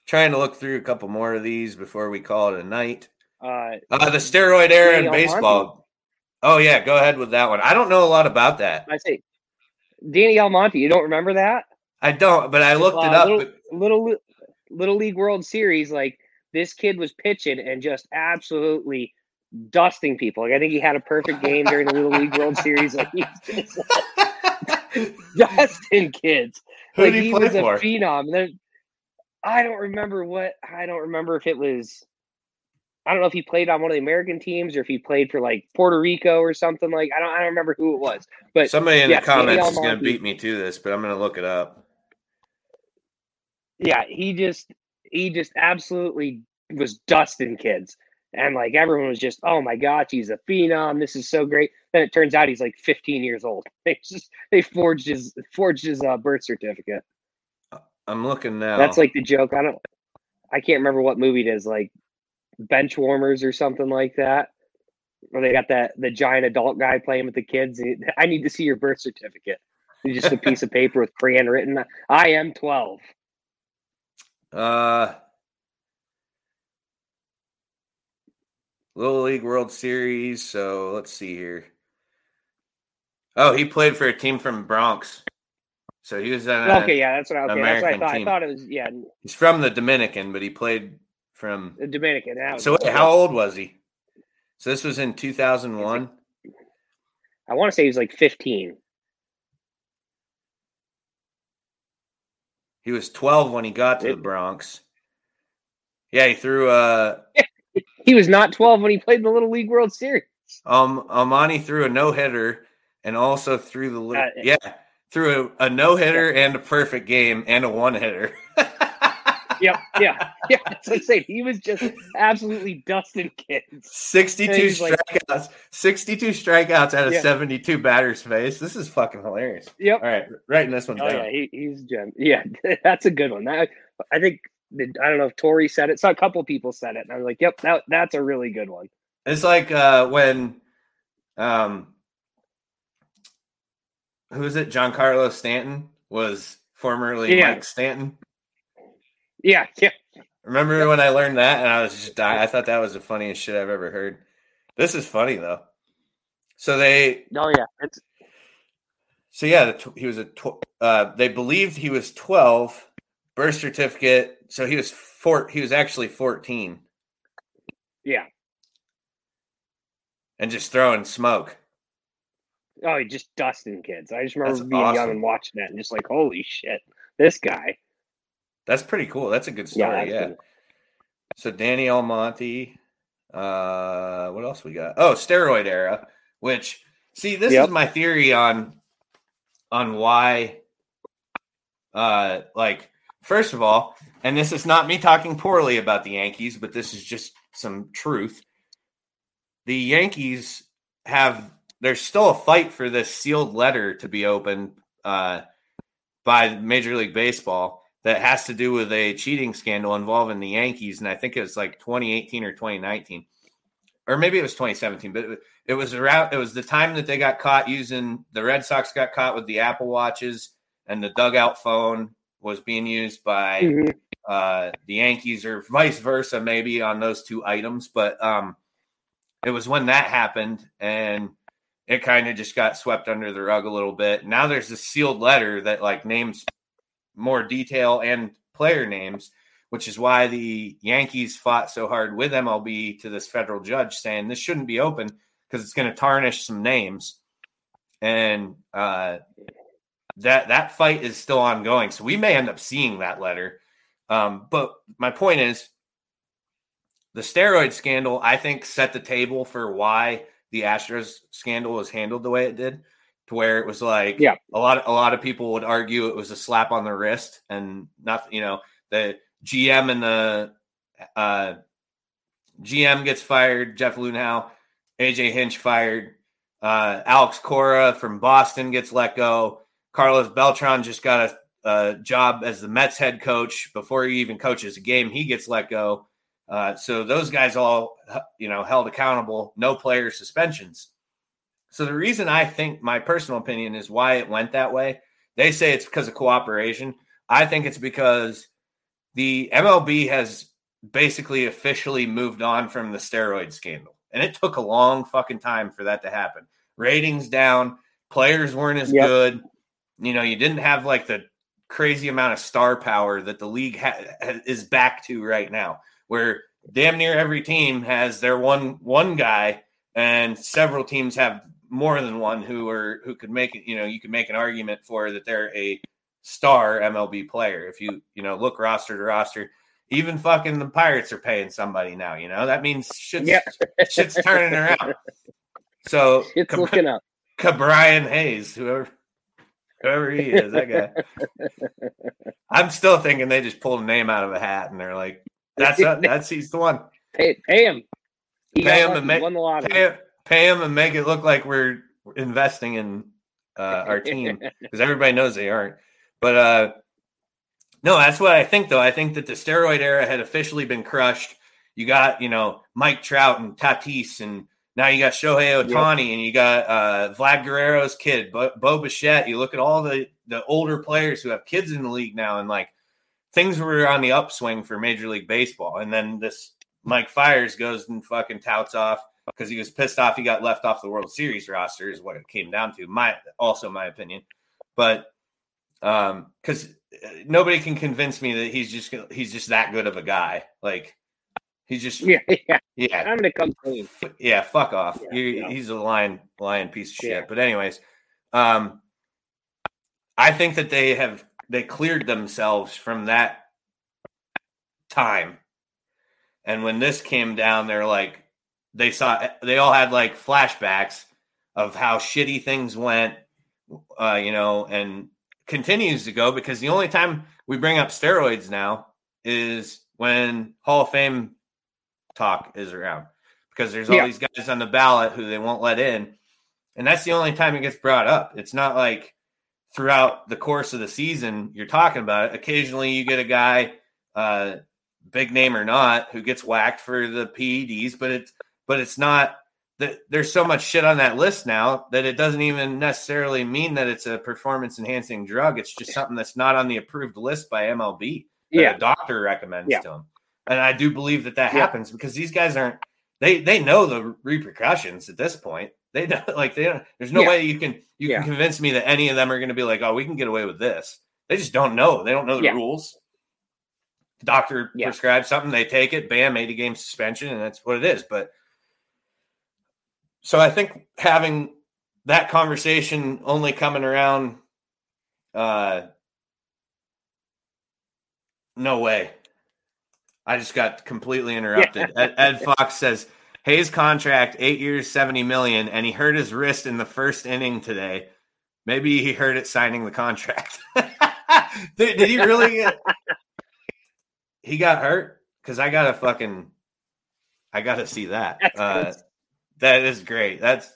trying to look through a couple more of these before we call it a night. Uh, Uh, the steroid era in baseball. Oh yeah, go ahead with that one. I don't know a lot about that. I say, Danny Almonte. You don't remember that? I don't, but I looked it Uh, up. Little, but- little Little League World Series, like this kid was pitching and just absolutely dusting people. Like I think he had a perfect game during the Little League World Series. Like he's just like, dusting kids. Who like did he play was for? a phenom. And then I don't remember what I don't remember if it was. I don't know if he played on one of the American teams or if he played for like Puerto Rico or something like. I don't. I don't remember who it was. But Somebody in yes, the comments is going to beat me to this, but I'm going to look it up. yeah, he just he just absolutely was dusting kids. And like everyone was just, oh my gosh, he's a phenom. This is so great. Then it turns out he's like 15 years old. They just they forged his forged his uh, birth certificate. I'm looking now. That's like the joke. I don't I can't remember what movie it is, like bench warmers or something like that. Where they got that the giant adult guy playing with the kids. I need to see your birth certificate. It's just a piece of paper with crayon written. I am 12. Uh, Little League World Series. So let's see here. Oh, he played for a team from Bronx. So he was on okay, yeah, that's what I, okay, that's what I thought. team. I thought it was yeah, He's from the Dominican, but he played from. the Dominican. So wait, how old was he? So this was in 2001. I want to say he was like 15. He was 12 when he got to the Bronx. Yeah, he threw uh He was not 12 when he played in the Little League World Series. Um, Amani threw a no hitter and also threw the little, Uh, yeah, threw a, a no hitter and a perfect game and a one hitter. Yep, yeah, yeah. That's what I'm saying. He was just absolutely dusting kids. 62 And he's like- strikeouts, 62 strikeouts out of Yeah. 72 batters face. This is fucking hilarious. Yep. All right, writing this one Oh down. yeah, he, he's gem. Yeah, that's a good one. That I think I don't know if Tori said it. So a couple people said it, and I was like, "Yep, that that's a really good one." It's like uh when um who is it? Giancarlo Stanton was formerly Yeah. Mike Stanton. Yeah, yeah. Remember when I learned that and I was just dying? I thought that was the funniest shit I've ever heard. This is funny though. So they Oh yeah, it's so yeah, the tw- he was a tw- uh they believed he was 12 birth certificate so he was four he was actually 14 yeah. and just throwing smoke. Oh, he just dusting kids. I just remember That's being young and watching that, and just like, holy shit, this guy. That's pretty cool. That's a good story. that's Yeah. So Danny Almonte. Uh, what else we got? Oh, steroid era. Which see, this Yep. is my theory on on why. Uh, like first of all, and this is not me talking poorly about the Yankees, but this is just some truth. The Yankees have there's still a fight for this sealed letter to be opened uh, by Major League Baseball that has to do with a cheating scandal involving the Yankees, and I think it was like 2018 or 2019, or maybe it was 2017. But it, was around. It was the time that they got caught using the Red Sox got caught with the Apple watches, and the dugout phone was being used by Mhm. uh, the Yankees, or vice versa, maybe on those two items. But um, it was when that happened, and it kind of just got swept under the rug a little bit. Now there's this sealed letter that like names more detail and player names, which is why the Yankees fought so hard with MLB to this federal judge saying this shouldn't be open because it's going to tarnish some names. And uh, that that fight is still ongoing. So we may end up seeing that letter. Um, but my point is the steroid scandal, I think, set the table for why the Astros scandal was handled the way it did, to where it was like Yeah. a lot of a lot of people would argue it was a slap on the wrist and not you know the GM and the uh, GM gets fired, Jeff Luhnow, AJ Hinch fired, uh, Alex Cora from Boston gets let go. Carlos Beltran just got a, a job as the Mets head coach before he even coaches a game. He gets let go. Uh, so those guys all, you know, held accountable, no player suspensions. So the reason I think my personal opinion is why it went that way. They say it's because of cooperation. I think it's because the MLB has basically officially moved on from the steroid scandal. And it took a long fucking time for that to happen. Ratings down, players weren't as Yep. good. You know, you didn't have like the crazy amount of star power that the league ha- is back to right now, where damn near every team has their one one guy, and several teams have more than one who are who could make it. You know, you could make an argument for that they're a star MLB player if you you know look roster to roster. Even fucking the Pirates are paying somebody now. You know that means shit's Yeah. shit's turning around. So It's looking up. Brian Hayes, whoever whoever he is, that guy. I'm still thinking they just pulled a name out of a hat and they're like, "That's that's he's the one." Pay, pay him. He Pay him and make won the lottery. pay, pay them and make it look like we're investing in uh, our team because everybody knows they aren't. But uh, no, that's what I think. Though I think that the steroid era had officially been crushed. You got you know Mike Trout and Tatis, and now you got Shohei Ohtani, and you got uh, Vlad Guerrero's kid, Bo, Bo Bichette. You look at all the the older players who have kids in the league now, and like things were on the upswing for Major League Baseball, and then this Mike Fiers goes and fucking touts off because he was pissed off he got left off the World Series roster is what it came down to. My also my opinion, but um, because nobody can convince me that he's just he's just that good of a guy. Like he's just Yeah, yeah. yeah I'm gonna come clean. yeah, fuck off. Yeah, You- yeah. He's a lion, lion piece of shit. But anyways, um, I think that they have they cleared themselves from that time, and when this came down, they're like they saw they all had like flashbacks of how shitty things went, uh, you know, and continues to go because the only time we bring up steroids now is when Hall of Fame talk is around because there's all Yeah. these guys on the ballot who they won't let in. And that's the only time it gets brought up. It's not like throughout the course of the season you're talking about it. Occasionally you get a guy, uh, big name or not, who gets whacked for the PEDs, but it's but it's not that there's so much shit on that list now that it doesn't even necessarily mean that it's a performance enhancing drug. It's just something that's not on the approved list by MLB. that Yeah. a doctor recommends Yeah. to them. And I do believe that that Yeah. happens because these guys aren't they they know the repercussions at this point. They know like they don't, there's no Yeah. way you can you can convince me that any of them are going to be like, "Oh, we can get away with this." They just don't know. They don't know the rules. The doctor Yeah. prescribes something, they take it, bam, 80 game suspension and that's what it is. But so I think having that conversation only coming around uh no way. I just got completely interrupted. Ed, Ed Fox says Hayes contract eight years, seventy million, and he hurt his wrist in the first inning today. Maybe he hurt it signing the contract. did, did he really? Get, he got hurt because I gotta fucking, I gotta see that. Uh. That is great. That's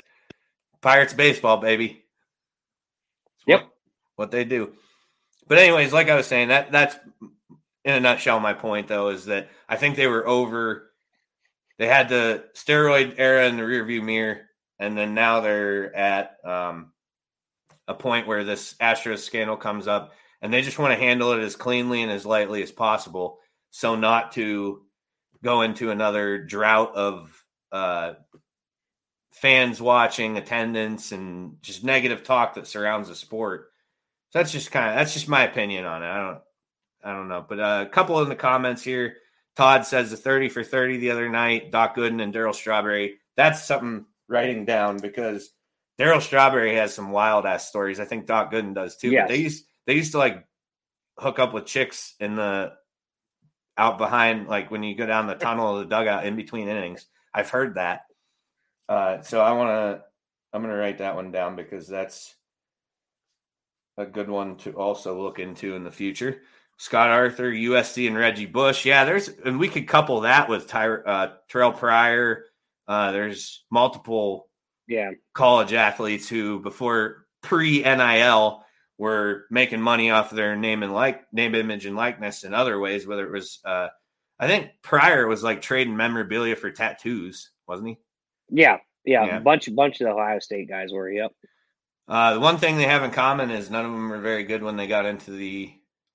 Pirates baseball, baby. It's Yep. What, what they do. But anyways, like I was saying, that that's in a nutshell. My point though is that I think they were over. They had the steroid era in the rearview mirror, and then now they're at um, a point where this Astros scandal comes up, and they just want to handle it as cleanly and as lightly as possible, so not to go into another drought of uh, fans watching, attendance, and just negative talk that surrounds the sport. So that's just kind of that's just my opinion on it. I don't I don't know, but uh, a couple in the comments here. Todd says the thirty for thirty the other night. Doc Gooden and Darryl Strawberry. That's something writing down because Darryl Strawberry has some wild ass stories. I think Doc Gooden does too. Yes. But they used they used to like hook up with chicks in the out behind, like when you go down the tunnel of the dugout in between innings. I've heard that. Uh, so I want to, I'm going to write that one down because that's a good one to also look into in the future. Scott Arthur, USC, and Reggie Bush. Yeah, there's, and we could couple that with Ty, uh, Terrell Pryor. Uh, there's multiple yeah college athletes who before pre NIL were making money off of their name and like name, image, and likeness in other ways. Whether it was, uh, I think Pryor was like trading memorabilia for tattoos, wasn't he? Yeah, yeah, Yeah. bunch bunch of the Ohio State guys were. Yep. Uh, the one thing they have in common is none of them were very good when they got into the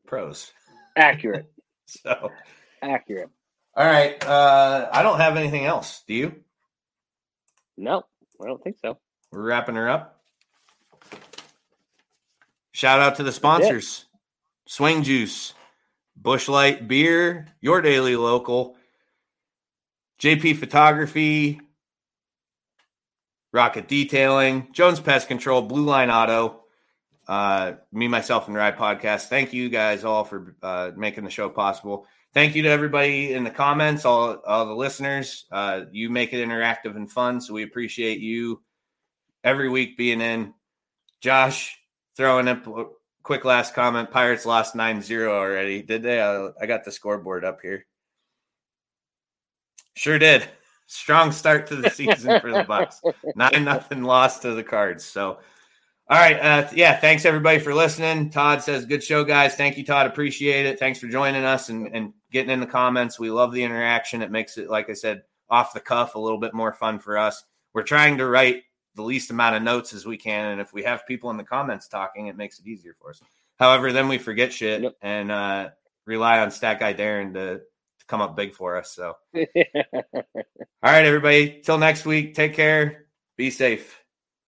pros. Accurate. So, Accurate. all right. Uh, I don't have anything else. Do you? No, I don't think so. We're wrapping her up. Shout out to the sponsors Swing Juice, Busch Light Beer, Your Daily Local, JP Photography, Rocket Detailing, Jones Pest Control, Blue Line Auto, uh, me, myself, and Ride Podcast. Thank you guys all for uh, making the show possible. Thank you to everybody in the comments, all, all the listeners. Uh, you make it interactive and fun, so we appreciate you every week being in. Josh, throwing up a quick last comment. Pirates lost 9 0 already. Did they? I, I got the scoreboard up here. Sure did. Strong start to the season for the Bucs. Nine nothing loss to the Cards. So, all right, uh, yeah. Thanks everybody for listening. Todd says, "Good show, guys. Thank you, Todd. Appreciate it. Thanks for joining us and and getting in the comments. We love the interaction. It makes it, like I said, off the cuff, a little bit more fun for us. We're trying to write the least amount of notes as we can, and if we have people in the comments talking, it makes it easier for us. However, then we forget shit and uh, rely on Stat Guy Darren to come up big for us. So, all right, everybody. Till next week. Take care. Be safe.